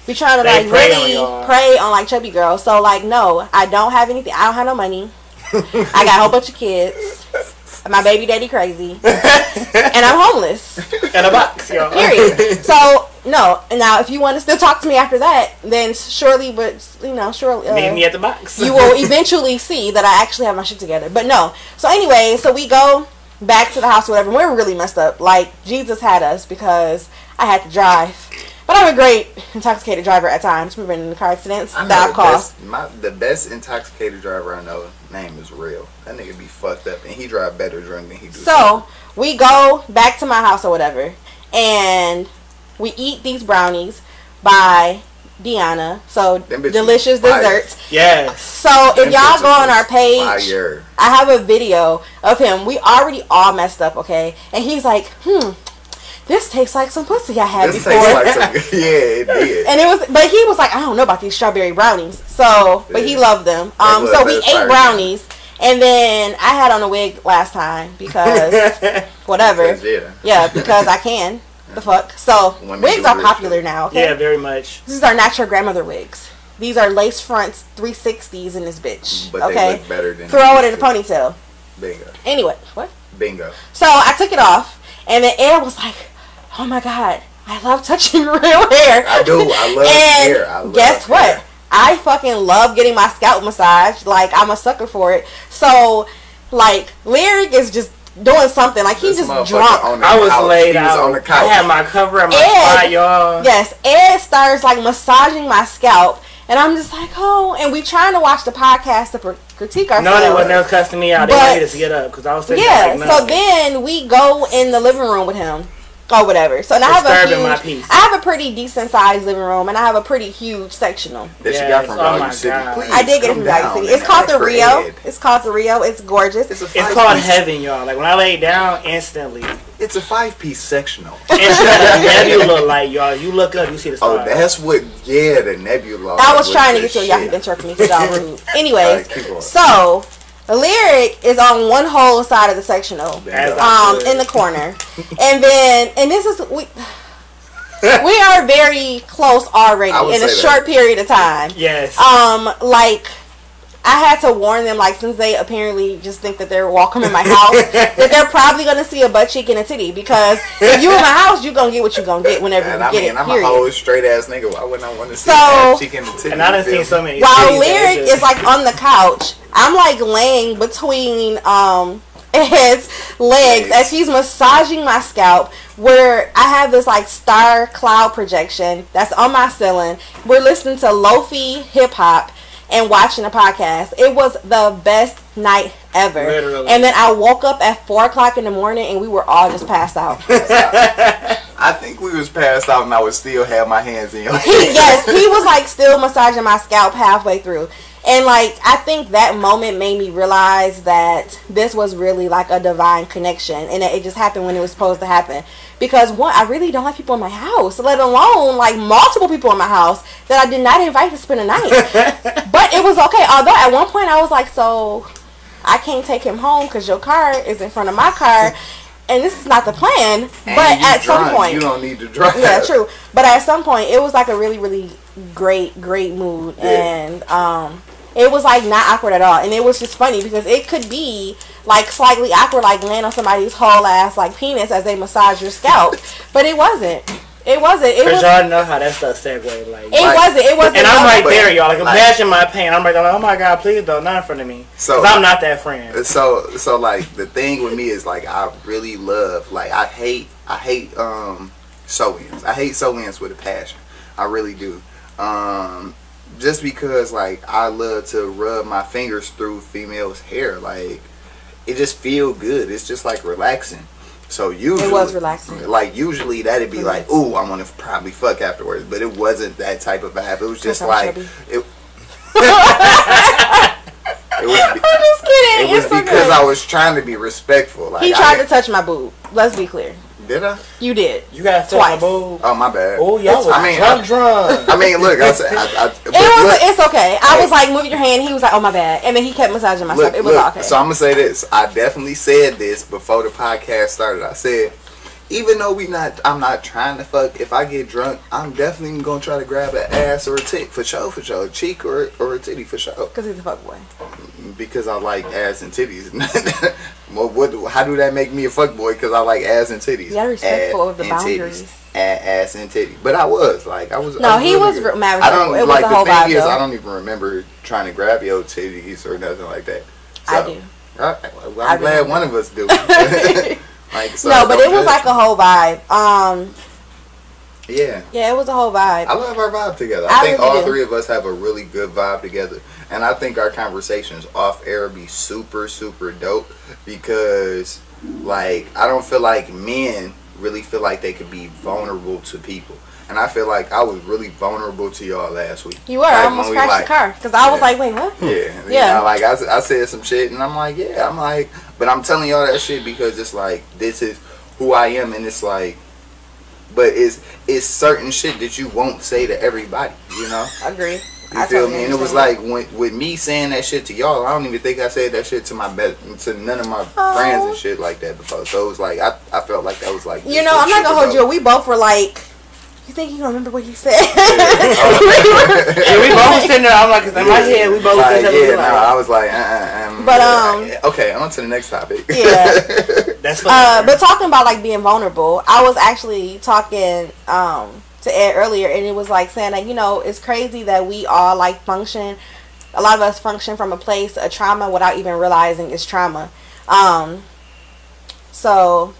be trying to They like prey really y'all. prey on like chubby girls. So like no, I don't have anything I don't have no money. I got a whole bunch of kids. My baby daddy crazy. and I'm homeless. in a box, y'all. Period. So no. Now, if you want to still talk to me after that, then surely, but you know, surely uh, Meet me at the box. you will eventually see that I actually have my shit together. But no. So anyway, so we go back to the house, or whatever. and We're really messed up. Like Jesus had us because I had to drive. But I'm a great intoxicated driver at times. We've been in the car accidents that I've the caused. best, my, the best intoxicated driver I know name is real. That nigga be fucked up and he drive better drunk than he do. So we go back to my house or whatever, and we eat these brownies by Deanna. So Them bitches delicious fire. desserts. yes. So if Them y'all go on our page, Fire. I have a video of him. We already all messed up, okay? And he's like, hmm, this tastes like some pussy I had This before. like some, yeah, it did. and it was, but he was like, I don't know about these strawberry brownies. So, but he loved them. Um, was- so we ate fire. brownies, and then I had on a wig last time because whatever. Because, yeah. Yeah, because I can. The fuck. So Women wigs are popular now. Okay. Yeah, very much. These are natural grandmother wigs. These are lace fronts, 360s in this bitch. But they okay. look better than Throw it in a ponytail. Bingo. Anyway, what? Bingo. So I took it off, and the Air was like, "Oh my god, I love touching real hair." I do. I love and hair. I love guess what? I fucking love getting my scalp massaged. Like I'm a sucker for it. So, like, lyric is just doing something. Like he This just motherfucker drunk. On the I was couch. laid he was out. on the I couch. had my cover and my Ed. spot, y'all. Yes, Ed starts like massaging my scalp, and I'm just like, oh. And we trying to watch the podcast to pr- critique ourselves. No, they wasn't never cussing me out. They But- wanted us to get up because I was sitting Yeah, there like so then we go in the living room with him. Or whatever. So and I have a huge, my peace. I have a pretty decent sized living room, and I have a pretty huge sectional. That you got from oh Value my City. Please, I did get it from Value City. It's called the Rio. Ed. It's called the Rio. It's gorgeous. It's a It's called piece- heaven, y'all. Like when I lay down, instantly, It's a five piece sectional. and she got a nebula light, y'all. You look up, you see the Oh, that's what. Yeah, the nebula. I was trying to get to y'all shit. can interrupt me because y'all rude. Anyways, Alright, keep going. so the lyric is on one whole side of the sectional. As Bingo. I um in the corner and then and this is we we are very close already in a that. short period of time yes. um like I had to warn them, like, since they apparently just think that they're welcome in my house, that they're probably gonna see a butt cheek and a titty. Because if you in my house, you're gonna get what you're gonna get whenever And you I get mean, it. I'm Period. a whole straight ass nigga. Why wouldn't I want to see So- that chicken and a titty? and I done You feel seen so many. While lyric just- is like on the couch, I'm like laying between um Ed's legs Legs. as he's massaging my scalp. Where I have this like star cloud projection that's on my ceiling. We're listening to lofi hip hop and watching a podcast. It was the best night ever. Literally. And then I woke up at four o'clock in the morning and we were all just passed out. I think we was passed out and I would still have my hands in your he yes, he was like still massaging my scalp halfway through. And like I think that moment made me realize that this was really like a divine connection and that it just happened when it was supposed to happen. Because one, I really don't like people in my house, let alone like multiple people in my house that I did not invite to spend a night. but it was okay. Although at one point I was like, so I can't take him home because your car is in front of my car, and this is not the plan. And but you at some point, you don't need to drive. yeah, true. But at some point, it was like a really, really great, great mood, Yeah. and um, it was like not awkward at all, and it was just funny because it could be like slightly awkward, like laying on somebody's whole ass like penis as they massage your scalp, but it wasn't. It wasn't. It Cause was. y'all know how that stuff segue like. It Like- wasn't. It wasn't. and I'm right But, there, y'all. Like, like- imagine my pain. I'm like, oh my god, please don't, not in front of me. So- Cause I'm not that friend. So so like the thing with me is like I really love like I hate I hate um sew-ins. I hate sew-ins with a passion. I really do. Um just because like I love to rub my fingers through females' hair like it just feel good. It's just like relaxing. So usually It was relaxing. Like usually that'd be like, ooh, I want to probably fuck afterwards, but it wasn't that type of vibe. It was just like it. it was, I'm just kidding. it was it's because good. I was trying to be respectful. Like He tried I, to touch my boob. Let's be clear. Did I? You did. You gotta touch Twice. my. Oh my bad. Oh, y'all was I mean, drunk, I, drunk. I mean, look, I said, I, I, It was. look, it's okay. I was like, move your hand. He was like, oh my bad, and then he kept massaging my look. It was look, okay. So I'm gonna say this. I definitely said this before the podcast started. I said, even though we not, I'm not trying to fuck. If I get drunk, I'm definitely gonna try to grab an ass or a tit for sure, for sure, a cheek or or a titty for sure, Because he's a fuckboy. because I like ass and titties. well, what? How do that make me a fuck boy? Because I like ass and titties. Gotta respectful Ass of the boundaries. Titties. Ass and titty. But I was like, I was. No, I was he really was good. mad I don't. It like the whole thing is, though. I don't even remember trying to grab your titties or nothing like that. I So, do. I, well, I I'm glad remember. one of us do. like, so no, but it was like a whole vibe. Um, yeah. yeah, it was a whole vibe. I love our vibe together. I, I think really all do. three of us have a really good vibe together. And I think our conversations off air be super, super dope because, like, I don't feel like men really feel like they could be vulnerable to people. And I feel like I was really vulnerable to y'all last week. You were. Like, I almost we, crashed like- the car because I was like, wait, what? Yeah, Yeah. yeah. know, like I said some shit, and I'm like, yeah, I'm like, but I'm telling y'all that shit because it's like this is who I am, and it's like, but it's it's certain shit that you won't say to everybody, you know. I Agree. You I feel me? And it was like when, with me saying that shit to y'all, I don't even think I said that shit to my best to none of my friends and oh. shit like that before. So it was like I, I felt like that was like You know, I'm not gonna hold you. We both were like, you think you remember what he said? yeah, we both sitting there. I'm like, in my head, we both like, like, yeah, no, I was like, uh, uh, um, But, yeah, um, okay, on to the next topic. Yeah. That's Uh, but talking about like being vulnerable, I was actually talking um, to Ed earlier, and it was like saying that you know it's crazy that we all like function. A lot of us function from a place of trauma without even realizing it's trauma. Um, so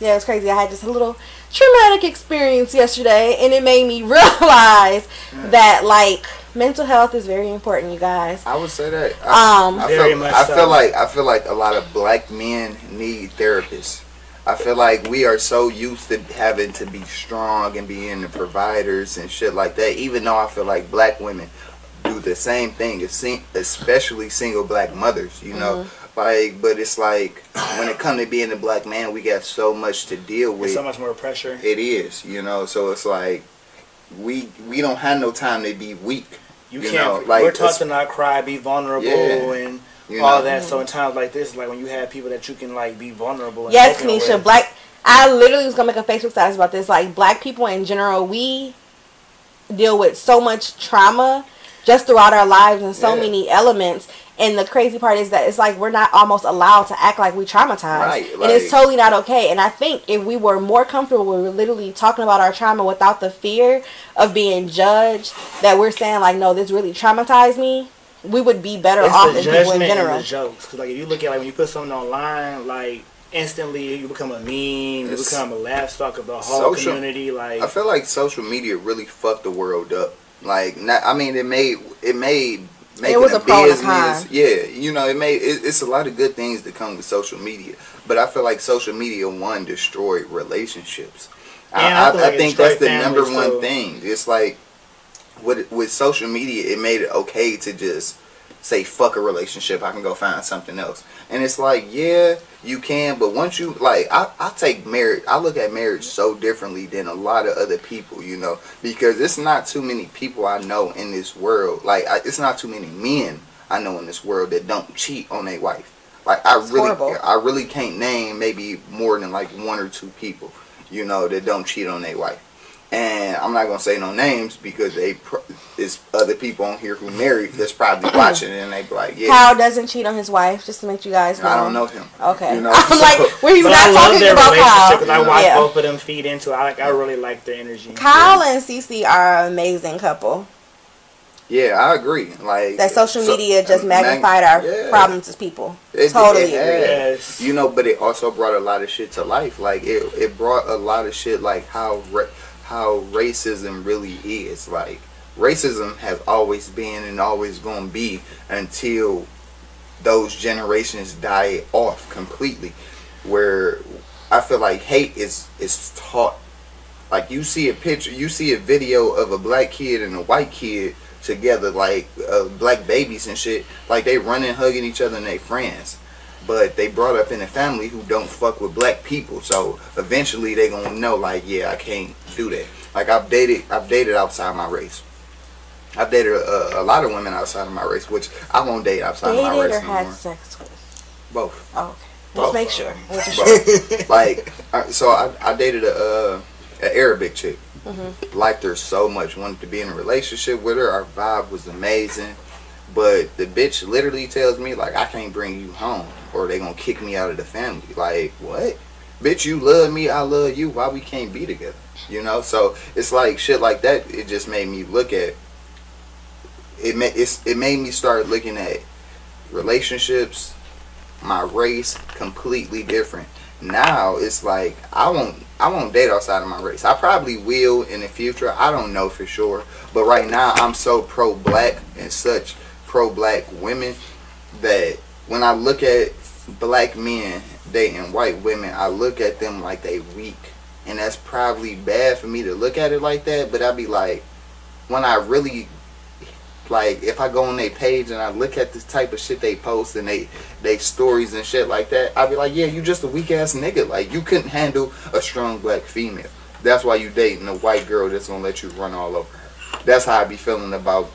yeah, it's crazy. I had just a little traumatic experience yesterday, and it made me realize that like mental health is very important, you guys. I would say that. I, Um, I Very feel, much I so. feel like I feel like a lot of black men need therapists. I feel like we are so used to having to be strong and being the providers and shit like that. Even though I feel like black women do the same thing, especially single black mothers. You know, like, but it's like when it comes to being a black man, we got so much to deal with. There's so much more pressure. It is, you know. So it's like we we don't have no time to be weak. You, You can't. know, like, we're taught to not cry, be vulnerable, Yeah. and You all know? that. So in times like this, like when you have people that you can like be vulnerable. And Yes, open Kanisha. with, Black. I literally was gonna make a Facebook status about this. Like black people in general, we deal with so much trauma just throughout our lives and so Yeah. many elements. And the crazy part is that it's like we're not almost allowed to act like we traumatized, Right, and it's totally not okay. And I think if we were more comfortable, we were literally talking about our trauma without the fear of being judged. That we're saying like, no, this really traumatized me. We would be better it's off the as people in judgment and general. the jokes. Because like if you look at like when you put something online, like instantly you become a meme, you become a laugh stock of the whole Social- community. Like I feel like social media really fucked the world up. Like, not, I mean, it made it made making was a, a pro and a business. con. Yeah, you know, it made it, it's a lot of good things that come with social media. But I feel like social media one destroyed relationships. Yeah, I, I I, feel I think that's the number one too. thing. It's like with with social media, it made it okay to just say fuck a relationship. I can go find something else. And it's like, yeah, you can, but once you like, I, I take marriage. I look at marriage so differently than a lot of other people, you know, because it's not too many people I know in this world. Like, I, it's not too many men I know in this world that don't cheat on their wife. Like, I It's really, horrible. I really can't name maybe more than like one or two people, you know, that don't cheat on their wife. And I'm not gonna say no names because they pro- it's other people on here who married that's probably watching and they be like, yeah, Kyle doesn't cheat on his wife, just to make you guys know. I don't know him. Okay. You know, I'm so- like, we're but not I love talking their about relationship Kyle. because I watch yeah. both of them feed into. it. I like. I really like their energy. Kyle and Cece are an amazing couple. Yeah, I agree. Like That social so- media just mag- magnified our yeah. problems as people. It- totally it agree. Yes. You know, but it also brought a lot of shit to life. Like it, it brought a lot of shit like how ra- how racism really is. Like racism has always been and always gonna be until those generations die off completely. Where I feel like hate is is taught. Like you see a picture, you see a video of a black kid and a white kid together, like uh, black babies and shit. Like they running, hugging each other and they friends. But they brought up in a family who don't fuck with black people, so eventually they gonna know, like, yeah, I can't do that. Like I've dated, I've dated outside my race. I've dated a, a lot of women outside of my race, which I won't date outside of my Dated race or no had sex with? Both. Oh, okay. Both. Just make sure. Just sure. Like, so I, I dated a, uh, a Arabic chick. Mhm. Liked her so much. Wanted to be in a relationship with her. Our vibe was amazing. But the bitch literally tells me, like, I can't bring you home or they gonna kick me out of the family. Like, what? Bitch, you love me, I love you. Why we can't be together? You know? So it's like shit like that. It just made me look at. It made it made me start looking at relationships, my race completely different. Now it's like I won't I won't date outside of my race. I probably will in the future. I don't know for sure. But right now I'm so pro black and such pro black women that when I look at black men dating white women, I look at them like they weak. And that's probably bad for me to look at it like that, but I'd be like when I really like if I go on their page and I look at this type of shit they post and they they stories and shit like that, I'd be like, yeah, you just a weak ass nigga. Like you couldn't handle a strong black female. That's why you dating a white girl that's gonna let you run all over her. That's how I be feeling about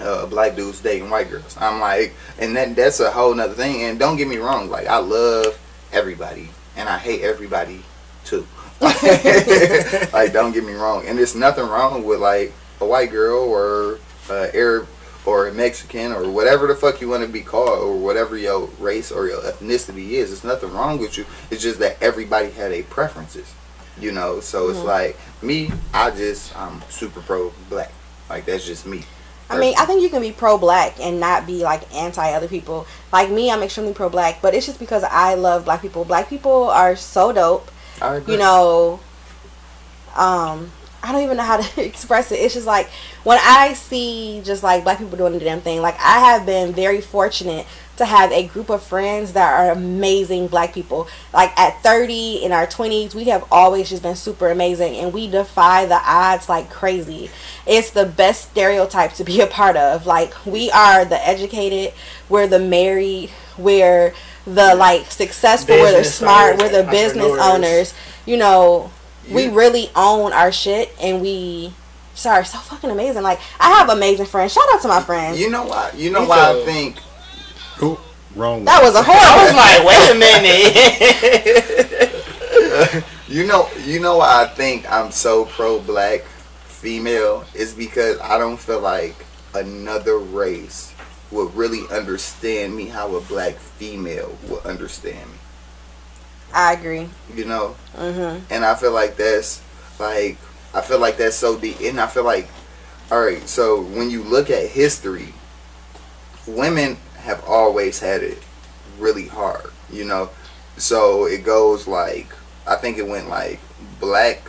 uh, black dudes dating white girls. I'm like, and that that's a whole nother thing. And don't get me wrong, like I love everybody and I hate everybody too. like don't get me wrong, and there's nothing wrong with like a white girl or uh, Arab or a Mexican or whatever the fuck you want to be called or whatever your race or your ethnicity is. There's nothing wrong with you. It's just that everybody had a preferences, you know. So it's like me, I just I'm super pro black. Like that's just me. I mean, I think you can be pro black and not be like anti other people. Like me, I'm extremely pro black, but it's just because I love black people. Black people are so dope. I agree. You know, um, I don't even know how to express it. It's just like when I see just like black people doing the damn thing. Like I have been very fortunate to have a group of friends that are amazing black people. Like at 30 in our 20s, we have always just been super amazing and we defy the odds like crazy. It's the best stereotype to be a part of. Like we are the educated, we're the married, we're the like successful, we're the smart, owners, we're the business owners. You know, we really own our shit and we sorry, so fucking amazing. Like I have amazing friends. Shout out to my friends. You know why? You know Me why too. I think Who? Wrong. that was a I horrible. I was like, wait a minute. You know, you know why I think I'm so pro black female is because I don't feel like another race would really understand me how a black female would understand me. I agree. You know, Mhm. and I feel like that's like I feel like that's so deep, and I feel like all right. So when you look at history, women have always had it really hard. You know, so it goes like I think it went like black,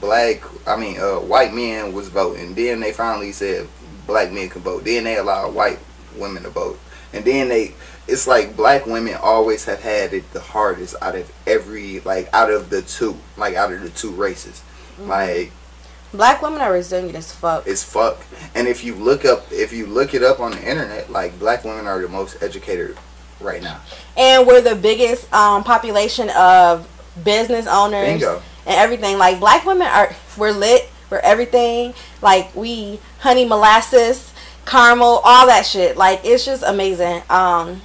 black. I mean, uh, white men was voting. Then they finally said black men can vote. Then they allowed white women to vote, and then they. It's like black women always have had it the hardest out of every like out of the two like out of the two races. Like Black women are resilient as fuck. it's fuck. And if you look up, if you look it up on the internet, like black women are the most educated right now. and we're the biggest um, population of business owners Bingo. and everything. Like black women are, we're lit. We're everything. Like we honey molasses, caramel, all that shit. Like it's just amazing. Um,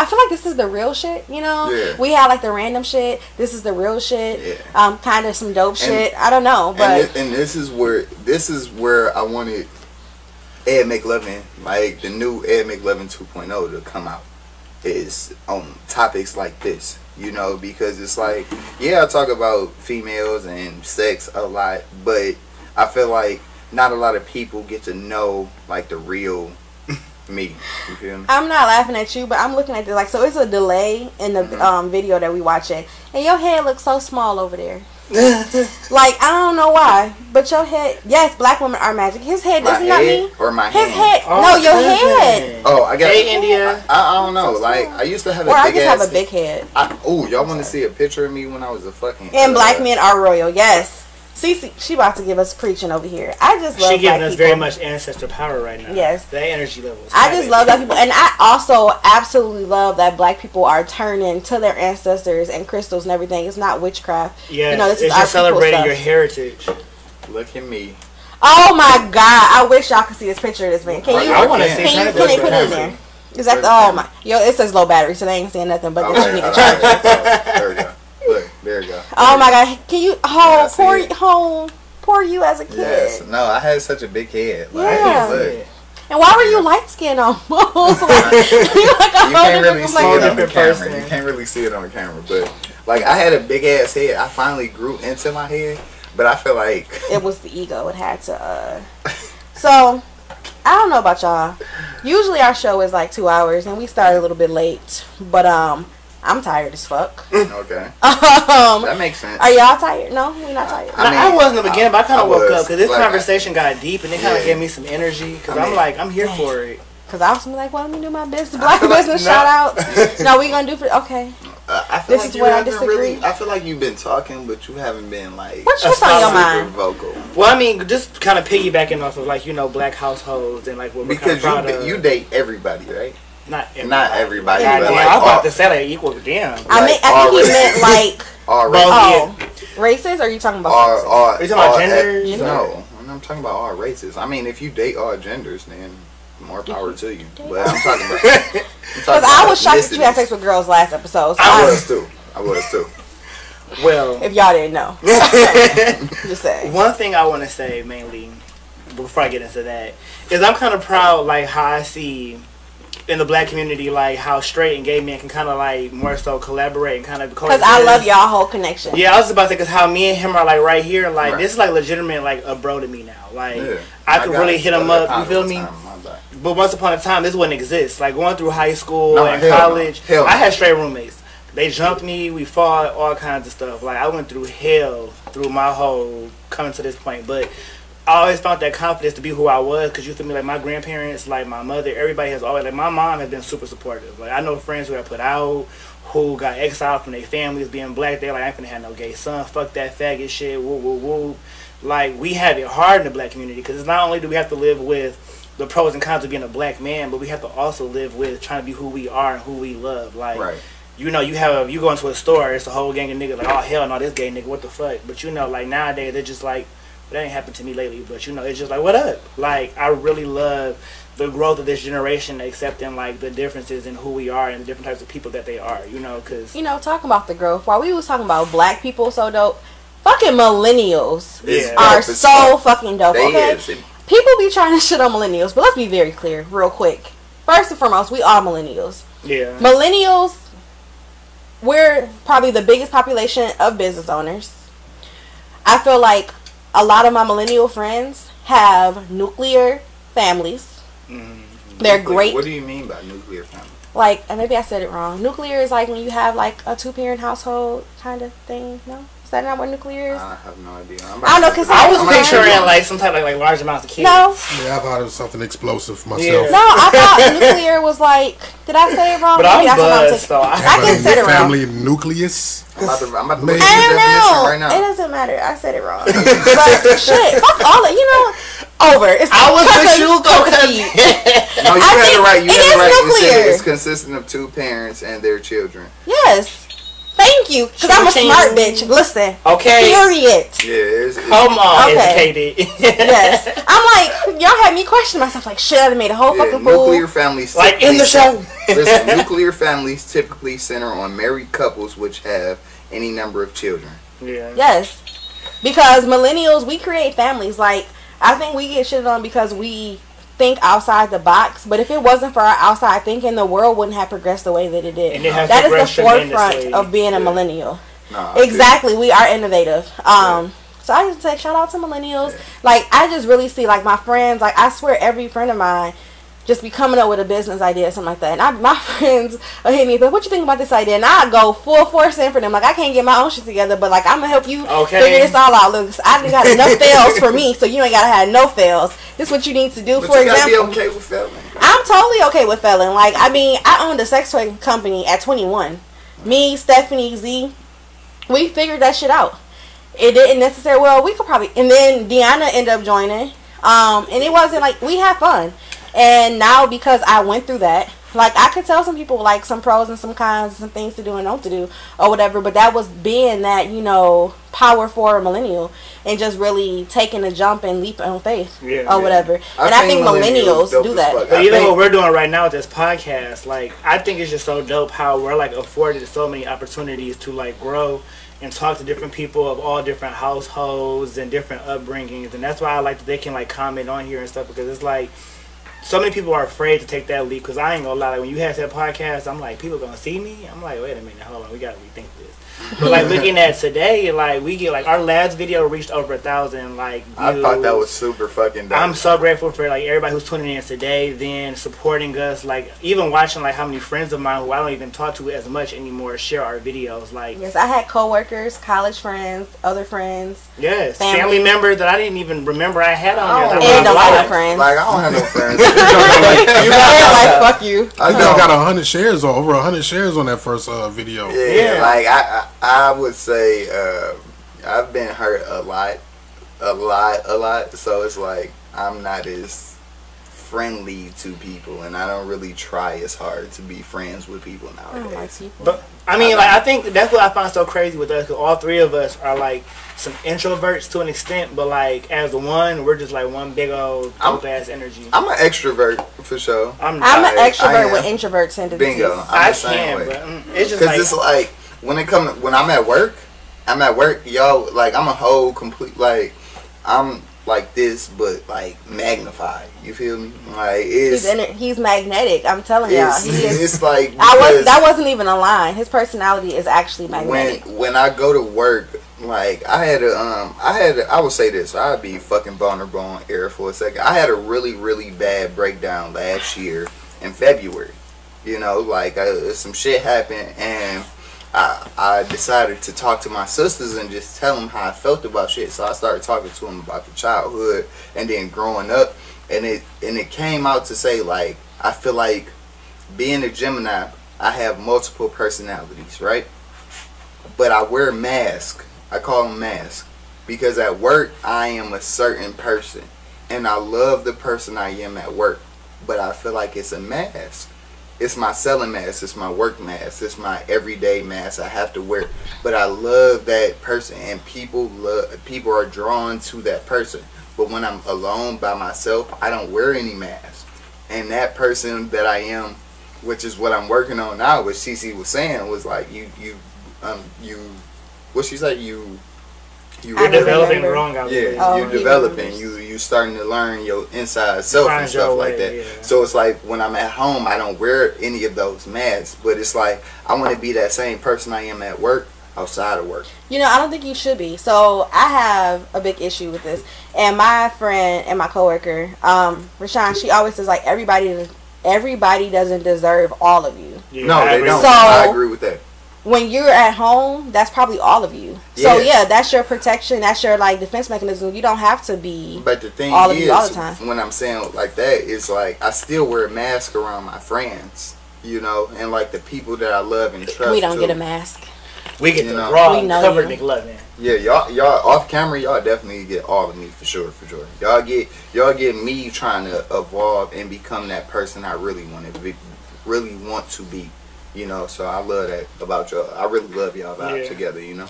I feel like this is the real shit. You know, Yeah. we have like the random shit. This is the real shit. Yeah. Um, kind of some dope shit. I don't know, but and, thi- and this is where this is where I wanted Ed McLovin, like the new Ed McLovin 2.0, to come out. Is on topics like this, you know, because it's like, yeah, I talk about females and sex a lot, but I feel like not a lot of people get to know like the real me. You feel me? I'm not laughing at you, but I'm looking at this like so. It's a delay in the Mm-hmm. um, video that we watching, and your head looks so small over there. like I don't know why, but your head. Yes, black women are magic. His head My isn't that me? or my His hand? head. no, your head. Oh, I got. Hey, India. I, I don't know. Like I used to have a Or I big just ass. have a big head. I, oh, y'all want to see a picture of me when I was a fucking. And uh, black men are royal. Yes. Cece, she about to give us preaching over here. I just love that She giving us people. very much ancestor power right now. Yes. That energy levels. I just baby. love black people, and I also absolutely love that black people are turning to their ancestors and crystals and everything. It's not witchcraft. Yeah, you know, this it's is our just celebrating stuff. your heritage. Look at me. Oh my god! I wish y'all could see this picture of this man. Can you? I wanna see Can you Turn it put it, this put way. it in there? Is that the, oh my? Yo, it says low battery, so they ain't saying nothing. But oh, this Okay, nigga all charge. right, oh, there we go. There we go. Oh my god! Can you? Yeah, Oh, poor, it. oh, poor you as a kid. Yes. No, I had such a big head. Like, Yeah. And why were you light skinned almost? like, you like a you can't really different see it on the camera. person. You can't really see it on the camera, but like I had a big ass head. I finally grew into my head, but I feel like it was the ego. It had to. uh So, I don't know about y'all. Usually our show is like two hours, and we started a little bit late. But um, I'm tired as fuck. okay, um, that makes sense. are y'all tired? No, we're not tired. I I, mean, I wasn't in the beginning, but I kind of woke up because this like, conversation got deep and it kind of Yeah. gave me some energy. Because I I'm mean- like, I'm here Dang. for it. Cause I was like, well, let me do my business, black feel like- business no. shout out. no, we gonna do for okay. Uh, I feel This like is you where I haven't really. disagree. I feel like you've been talking, but you haven't been like What's what's on your Super mind? vocal. Well, I mean, just kind of piggybacking off of like you know black households and like what we're Because you of. you date everybody, right? Not everybody. Not everybody, God but damn, like I was about all- to say like equal. Damn. I Like, mean, I think he already. meant like All oh, races. oh, races. Are you talking about All, sexes? all, Are you talking about all- genders? No, I'm talking about all races. I mean, if you date all genders, then more power to you. But I'm talking about. I'm Because I was shocked that you had sex with girls last episode. So I I- was too. I was too. Well, if y'all didn't know, just saying. One thing I want to say mainly before I get into that is I'm kind of proud like how I see in the black community like how straight and gay men can kind of like more so collaborate and kind of Because I love y'all whole connection. Yeah, I was about to say because how me and him are like right here, like Right. this is like legitimate like a bro to me now. Like Yeah. I My could really hit him up. You feel me? time, my bad. But once upon a time, this wouldn't exist. Like going through high school No, and hell no. college, Hell I had straight roommates. They jumped me. We fought all kinds of stuff. Like I went through hell through my whole coming to this point. But I always found that confidence to be who I was because you feel me like my grandparents, like my mother, everybody has always like my mom has been super supportive. Like I know friends who got put out, who got exiled from their families being black. They're like, I ain't finna have no gay son. Fuck that faggot shit. Woo woo woo. Like we have it hard in the black community because it's not only do we have to live with the pros and cons of being a black man, but we have to also live with trying to be who we are and who we love. Like Right. you know, you have a, you go into a store, it's a whole gang of niggas like, oh hell no, this gay nigga, what the fuck? But you know, like nowadays they're just like, that ain't happened to me lately. But you know, it's just like, what up? Like I really love the growth of this generation, accepting like the differences in who we are and the different types of people that they are. You know, because You know, talking about the growth. While we was talking about black people so dope, fucking millennials Yeah. are as so fuck. fucking dope. They okay, is. People be trying to shit on millennials, but let's be very clear, real quick. First and foremost, we are millennials. yeah, Millennials, we're probably the biggest population of business owners. I feel like a lot of my millennial friends have nuclear families. Mm-hmm. They're Nuclear- great. What do you mean by nuclear family? Like, and maybe I said it wrong. Nuclear is like when you have like a two parent household kind of thing. No, is that not what nuclear is? I have no idea. I'm I don't know because I was I'm picturing like some type of like large amounts of kids. No, Yeah, I thought it was something explosive myself. Yeah. no, I thought nuclear was like. Did I say it wrong? but I'm Maybe I'm buzzed, thinking. so I, I can But say it your wrong. family nucleus. I'm about to, I'm about to look I don't know. right now. It doesn't matter. I said it wrong. but shit, fuck all of you know. Over. It's I was cut with the- you, go. No, you I had it think right. You it had is it right. You said nuclear. it's consisting of two parents and their children. Yes. Thank you. Because I'm a smart bitch. Listen. okay, Period. Yeah, it's, it's come on, Okay. educated. Yes. I'm like, y'all had me question myself. Like, shit, I done made a whole yeah, fucking fool. nuclear families. like in the show. Listen, nuclear families typically center on married couples which have any number of children. yeah. Yes. Because millennials, we create families. Like, I think we get shit on because we think outside the box. But if it wasn't for our outside thinking, the world wouldn't have progressed the way that it did. And it has That is the forefront of being a Yeah. millennial. Nah, I feel- Exactly. We are innovative. Um so I just say shout out to millennials. Like I just really see like my friends, like I swear every friend of mine just be coming up with a business idea or something like that. And I, my friends will hit me, but what you think about this idea? And I go full force in for them. Like I can't get my own shit together, but like I'm gonna help you Okay. figure this all out. Look, I got enough fails for me, so you ain't gotta have no fails. This is what you need to do. But for example, be okay with failing. I'm totally okay with failing. Like, I mean, I owned a sex toy company at 21. Me, Stephanie, Z, we figured that shit out. It didn't necessarily. Well, we could probably. And then Deanna ended up joining. Um, and it wasn't like we had fun. And now because I went through that, like I could tell some people like some pros and some cons, some things to do and don't to do or whatever. But that was being that you know power for a millennial and just really taking a jump and leap on faith Yeah, or yeah. whatever. and I think millennials dope do that. fuck. But I even think- what we're doing right now with this podcast, like I think it's just so dope how we're like afforded so many opportunities to like grow and talk to different people of all different households and different upbringings, and that's why I like that they can like comment on here and stuff because it's like so many people are afraid to take that leap. Because I ain't gonna lie, like when you have that podcast, I'm like people gonna see me. I'm like, wait a minute, hold on, we gotta rethink this. But like looking at today, like we get like our last video reached over a thousand like views. I thought that was super fucking dope. I'm so grateful for like everybody who's tuning in today, then supporting us, like even watching like how many friends of mine who I don't even talk to as much anymore share our videos. Like Yes, I had coworkers, college friends, other friends, yes, Family. family, members that I didn't even remember I had on Oh, there. and were don't have no friends. like I don't have no friends. you like fuck you. I You know, know. got a hundred shares or over a hundred shares on that first uh, video. Yeah, Yeah. like I, I, I would say uh, I've been hurt a lot, a lot, a lot. So it's like I'm not as friendly to people, and I don't really try as hard to be friends with people I don't like nowadays. people. But I mean, like I think that's what I find so crazy with us. Cause all three of us are like some introverts to an extent, but like as one, we're just like one big old I'm- dope ass energy. I'm an extrovert for sure. I'm, I'm an extrovert with introverts tendencies. Bingo. I'm I the same can, way. but mm, it's just Cause like it's like when it come when I'm at work, I'm at work, y'all. Like I'm a whole complete like I'm like this, but like magnified. You feel me? Like it's He's he's magnetic. I'm telling y'all, it's, he is. it's like I was that wasn't even a line. His personality is actually magnetic. when when I go to work, like I had a um I had a, I will say this I'd be fucking vulnerable on air for a second. I had a really really bad breakdown last year in February. You know, like uh, some shit happened and I, I decided to talk to my sisters and just tell them how I felt about shit. So I started talking to them about the childhood and then growing up, and it and it came out to say like I feel like being a Gemini, I have multiple personalities, right? But I wear a mask. I call them mask because at work I am a certain person, and I love the person I am at work. But I feel like it's a mask it's my selling mask, it's my work mask, it's my everyday mask I have to wear. But I love that person and people love people are drawn to that person. But when I'm alone by myself, I don't wear any mask. And that person that I am, which is what I'm working on now, which Cece was saying, was like you you um you what she said, you you I You're don't developing remember. wrong out yeah. Oh, you're developing. You you starting to learn your inside self and stuff your like way, that. yeah. So it's like when I'm at home, I don't wear any of those masks. But it's like I want to be that same person I am at work outside of work. You know, I don't think you should be. So I have a big issue with this. And my friend and my coworker, um, Rashawn, she always says like everybody everybody doesn't deserve all of you. Yeah, no, I they don't. So- I agree with that. When you're at home, that's probably all of you. So Yeah. yeah, that's your protection, that's your like defense mechanism. You don't have to be But the thing All of you all the time. when I'm saying like that, it's like I still wear a mask around my friends, you know, and like the people that I love and trust. we don't too. get a mask. we get you the know. raw We know covered you. McLovin. Yeah, y'all, y'all off camera, y'all definitely get all of me for sure, for sure. Y'all get, y'all get me trying to evolve and become that person I really want to be, really want to be. You know, so I love that about y'all. I really love y'all vibe Yeah. together. You know,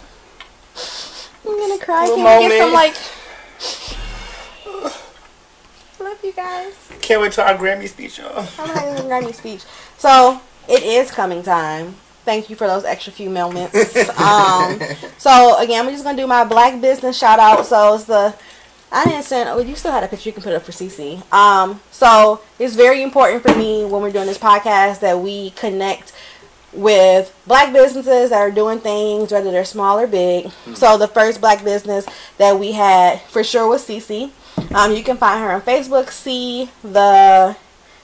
I'm gonna cry. Little Can we get some moment. like Love you guys. Can't wait till our Grammy speech, y'all. I'm having a Grammy speech. So it is coming time. Thank you for those extra few moments. um, so again, I'm just gonna do my black business shout out. So it's the I didn't send. Oh, you still had a picture. You can put up for CC. Um, so it's very important for me when we're doing this podcast that we connect with black businesses that are doing things, whether they're small or big. So the first black business that we had for sure was CC. Um, you can find her on Facebook. See the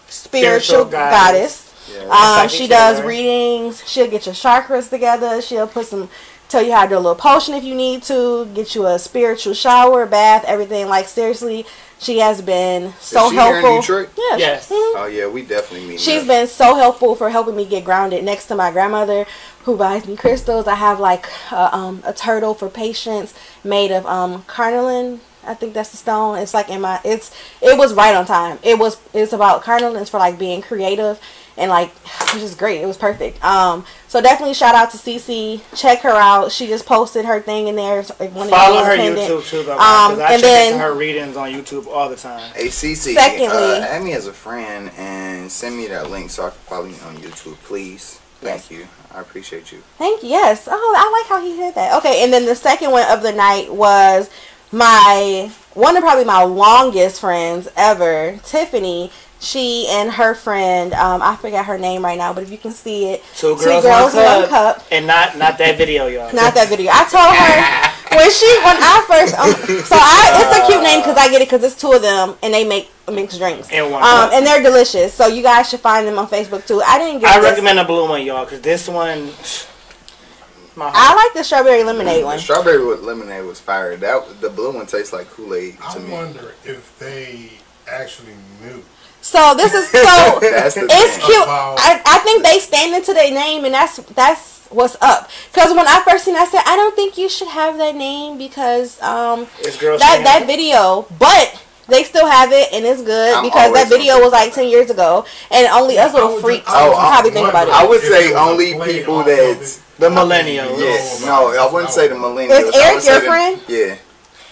spiritual, Spiritual goddess. goddess. yeah. Um, she does readings. She'll get your chakras together. She'll put some, tell you how to do a little potion if you need to. Get you a spiritual shower, bath, everything. Like seriously, she has been so Is she here in helpful. Detroit? Yeah. Yes. mhm. oh yeah, we definitely meet. She's been so helpful for helping me get grounded. Next to my grandmother, who buys me crystals, I have like a, um, a turtle for patience made of um, carnelian. I think that's the stone. It's like in my. It's it was right on time. It was. It's about carnelian. It's for like being creative and like which is great. It was perfect. Um. So definitely shout out to Cece. Check her out. She just posted her thing in there. So if one of Follow her YouTube too, though. Um, I and check then- her readings on YouTube all the time. Hey CC, Secondly- uh, add me as a friend and send me that link so I can follow you on YouTube, please. Thank you. I appreciate you. Thank you. Yes. Oh, I like how he did that. Okay, and then the second one of the night was my one of probably my longest friends ever, Tiffany. She and her friend, um, I forget her name right now, but if you can see it, Two Two girls, girls, one, one cup. cup. and not not that video, y'all. not that video. I told her when she when I first um, so I it's a cute name because I get it because it's two of them and they make mixed drinks. And one um and they're delicious. So you guys should find them on Facebook too. I didn't get. I this. recommend the blue one, y'all, because this one. I like the strawberry lemonade The one. strawberry with lemonade was fire. That the blue one tastes like Kool Aid I to me. I wonder if they actually knew. So this is so. It's thing. cute. I, I think they stand into their name, and that's that's what's up. Because when I first seen, it, I said I don't think you should have that name because um that Singing. that video, but they still have it and it's good I'm because that video was like ten years ago, and only us I little was freaks just- I probably think about wondering I would say it was a only people off of that's- The millennials. Yeah, No, no, I wouldn't say the millennials. Is Eric would say your the- friend? Yeah.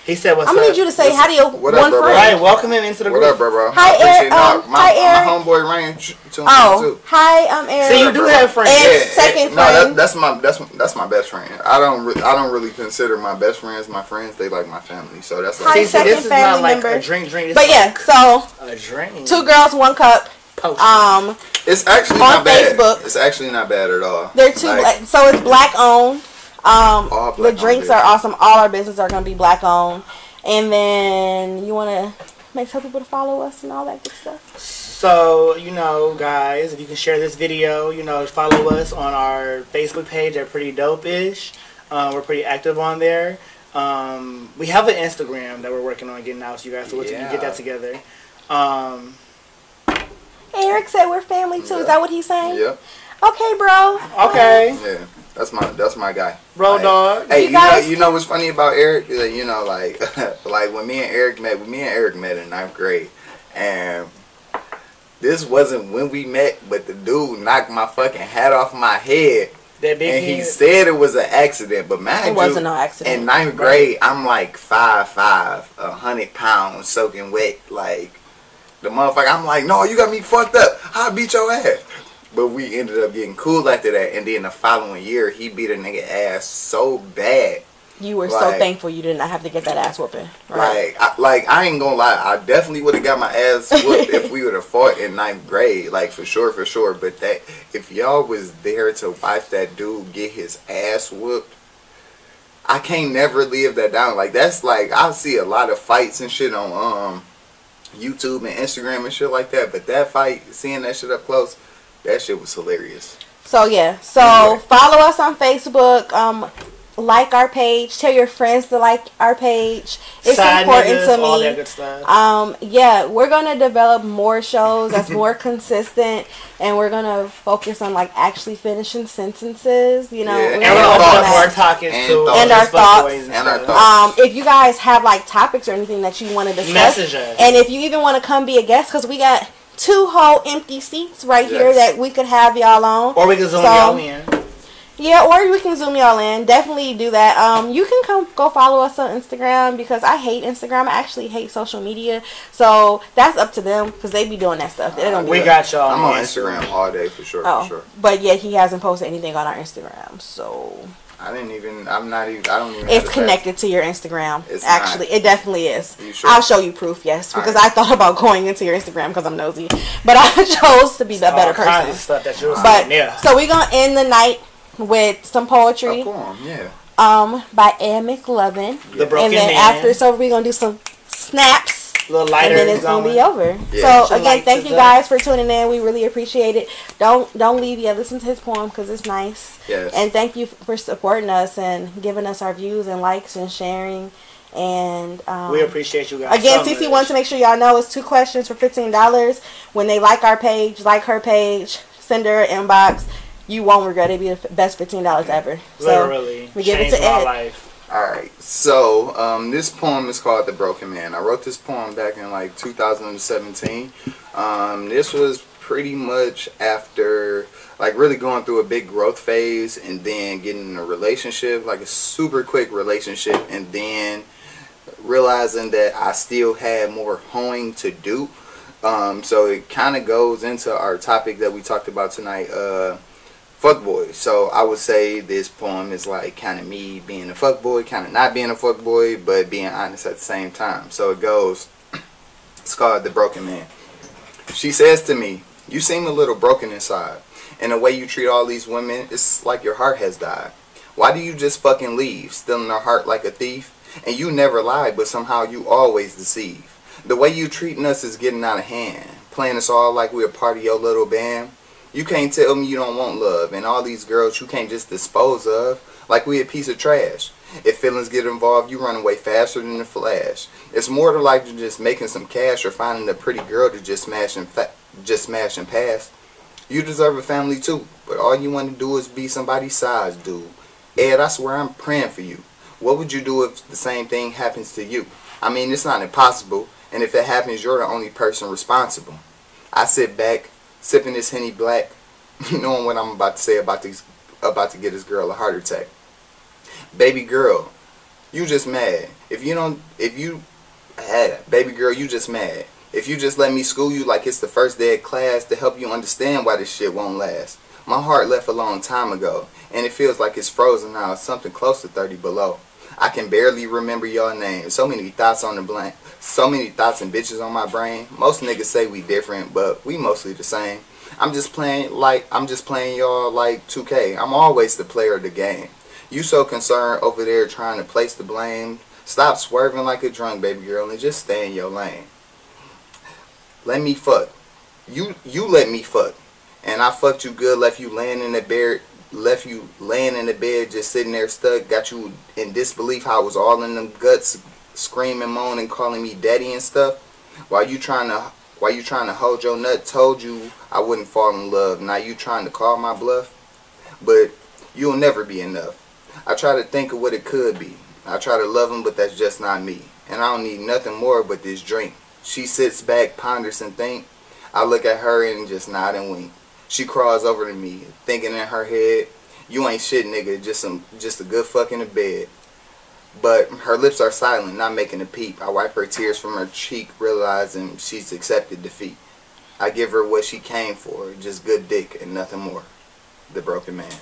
He said, "What's I'm gonna need you to say hi to you What up, one bro, bro? friend. Right, welcome him into the group. What up, bro, bro? Hi, I appreciate Eric. that. Um, my, hi, Eric. My homeboy Ryan t- tuned Oh, in too. hi, I'm Eric. See, you do have friends. And second no, that, friend. that's my that's that's my best friend. I don't re- I don't really consider my best friends my friends. They like my family, so that's Hi, like See, see, second this is not family like member. a drink, drink. This But is yeah, so like a drink. two girls, one cup. Potion. Um, it's actually On not bad. Facebook. It's actually not bad at all. They're two Like, black, so it's black owned. Um, the drinks are awesome. All our businesses are gonna be black owned. And then you wanna make tell people to follow us and all that good stuff. So, you know, guys, if you can share this video, you know, follow us on our Facebook page at Pretty Dope Ish. Uh, we're pretty active on there. Um, we have an Instagram that we're working on getting out to you guys, so we can get that together. Um, Eric said we're family too. Is that what he's saying? Yep. Okay, bro. okay, Yeah. That's my that's my guy. Bro Like, dog. Hey, You you, guys- know, you know what's funny about Eric? You know, like, like when me and Eric met, when me and Eric met in ninth grade, and this wasn't when we met, but the dude knocked my fucking hat off my head, That big and he said it was an accident. But man, It wasn't no accident. In ninth grade, I'm like five five, a hundred pounds, soaking wet, like the motherfucker. I'm like, no, you got me fucked up. I beat your ass. But we ended up getting cool after that, and then the following year, he beat a nigga ass so bad. You were so thankful you did not have to get that ass whooping. Right. Like, I, like I ain't gonna lie, I definitely would have got my ass whooped if we would have fought in ninth grade, like for sure, for sure. But that if y'all was there to watch that dude get his ass whooped, I can't never live that down. Like that's like I see a lot of fights and shit on um YouTube and Instagram and shit like that. But that fight, seeing that shit up close, that shit was hilarious. So yeah. So Anyway. follow us on Facebook. Um, like our page. Tell your friends to like our page. It's Side important niggas, to all me. that good stuff. Um, yeah, we're gonna develop more shows that's more consistent, and we're gonna focus on like actually finishing sentences. You know, Yeah, and gonna we're gonna on more talking And to thoughts. And our thoughts. And our thoughts. Um, if you guys have like topics or anything that you want to discuss, Message us. and if you even want to come be a guest, because we got two whole empty seats right here that we could have y'all on. Or we can zoom So- y'all in. Yeah, or we can zoom y'all in. Definitely do that. Um, you can come go follow us on Instagram because I hate Instagram. I actually hate social media. So that's up to them because they be doing that stuff. They don't. We do it. got y'all. I'm on. Instagram all day for sure, Oh, for sure. but yet he hasn't posted anything on our Instagram. So I didn't even. I'm not even. I don't even. it's connected to your Instagram. It's actually, not. it definitely is. You sure? I'll show you proof. Yes, because Alright. I thought about going into your Instagram because I'm nosy, but I chose to be the All better kinds of person. stuff that you'll see But in there. so we're gonna end the night with some poetry. Oh, cool. Yeah. um by Ann McLovin. The broken and then man. after it's over, we're gonna do some snaps, a little lighter. and then it's gonna be over. Yeah. So Some again, thank is you up. guys for tuning in. We really appreciate it. Don't don't leave yet. Listen to his poem because it's nice. Yes. And thank you for supporting us and giving us our views and likes and sharing. And um, We appreciate you guys. Again, so CC much. wants to make sure y'all know it's two questions for fifteen dollars. When they like our page, like her page, send her an inbox. You won't regret it. It'll be the best fifteen dollars ever. So Literally. we give it changed to my Ed. life. All right. So um, this poem is called "The Broken Man." I wrote this poem back in like 2017. Um, this was pretty much after like really going through a big growth phase and then getting in a relationship, like a super quick relationship, and then realizing that I still had more hoeing to do. Um, so it kind of goes into our topic that we talked about tonight. Uh, fuckboy. So I would say this poem is like kind of me being a fuckboy, kind of not being a fuckboy, but being honest at the same time. So it goes. It's called The Broken Man. She says to me, You seem a little broken inside. And the way you treat all these women, it's like your heart has died. Why do you just fucking leave, stealing their heart like a thief? And you never lie, but somehow you always deceive. The way you treating us is getting out of hand. Playing us all like we're part of your little band. You can't tell me you don't want love, and all these girls you can't just dispose of like we a piece of trash. If feelings get involved, you run away faster than a flash. It's more to like than just making some cash or finding a pretty girl to just smash and fa- just smash and pass. You deserve a family too, but all you want to do is be somebody's size, dude. Ed, I swear I'm praying for you. What would you do if the same thing happens to you? I mean, it's not impossible, and if it happens, you're the only person responsible. I sit back, sipping this Henny Black, knowing what I'm about to say about these, about to get this girl a heart attack. Baby girl, you just mad. If you don't, if you, had baby girl, you just mad. If you just let me school you like it's the first day of class to help you understand why this shit won't last. My heart left a long time ago, and it feels like it's frozen now. Something close to 30 below. I can barely remember your name. So many thoughts on the blank. So many thoughts and bitches on my brain. Most niggas say we different, but we mostly the same. I'm just playing like I'm just playing y'all like 2K. I'm always the player of the game. You so concerned over there trying to place the blame. Stop swerving like a drunk baby girl and just stay in your lane. Let me fuck. you you let me fuck, and I fucked you good, left you laying in the bed, left you laying in the bed, just sitting there stuck, got you in disbelief how I was all in them guts, screaming, moaning, calling me daddy and stuff, while you trying to while you trying to hold your nut, told you I wouldn't fall in love. Now you trying to call my bluff, but you'll never be enough. I try to think of what it could be. I try to love him, but that's just not me. And I don't need nothing more but this drink. She sits back, ponders and think. I look at her and just nod and wink. She crawls over to me, thinking in her head, "You ain't shit, nigga. Just some, just a good fuck in the bed." But her lips are silent, not making a peep. I wipe her tears from her cheek, realizing she's accepted defeat. I give her what she came for, just good dick and nothing more. The broken man.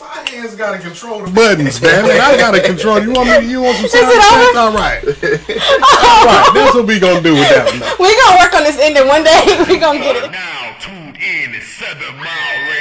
My hands gotta control the buttons, man. And I gotta control. You want me? You want some sound it effects? All right. All right. That's what we gonna do with that one. We gonna work on this ending one day. We gonna get it. Now tuned in to Seven Mile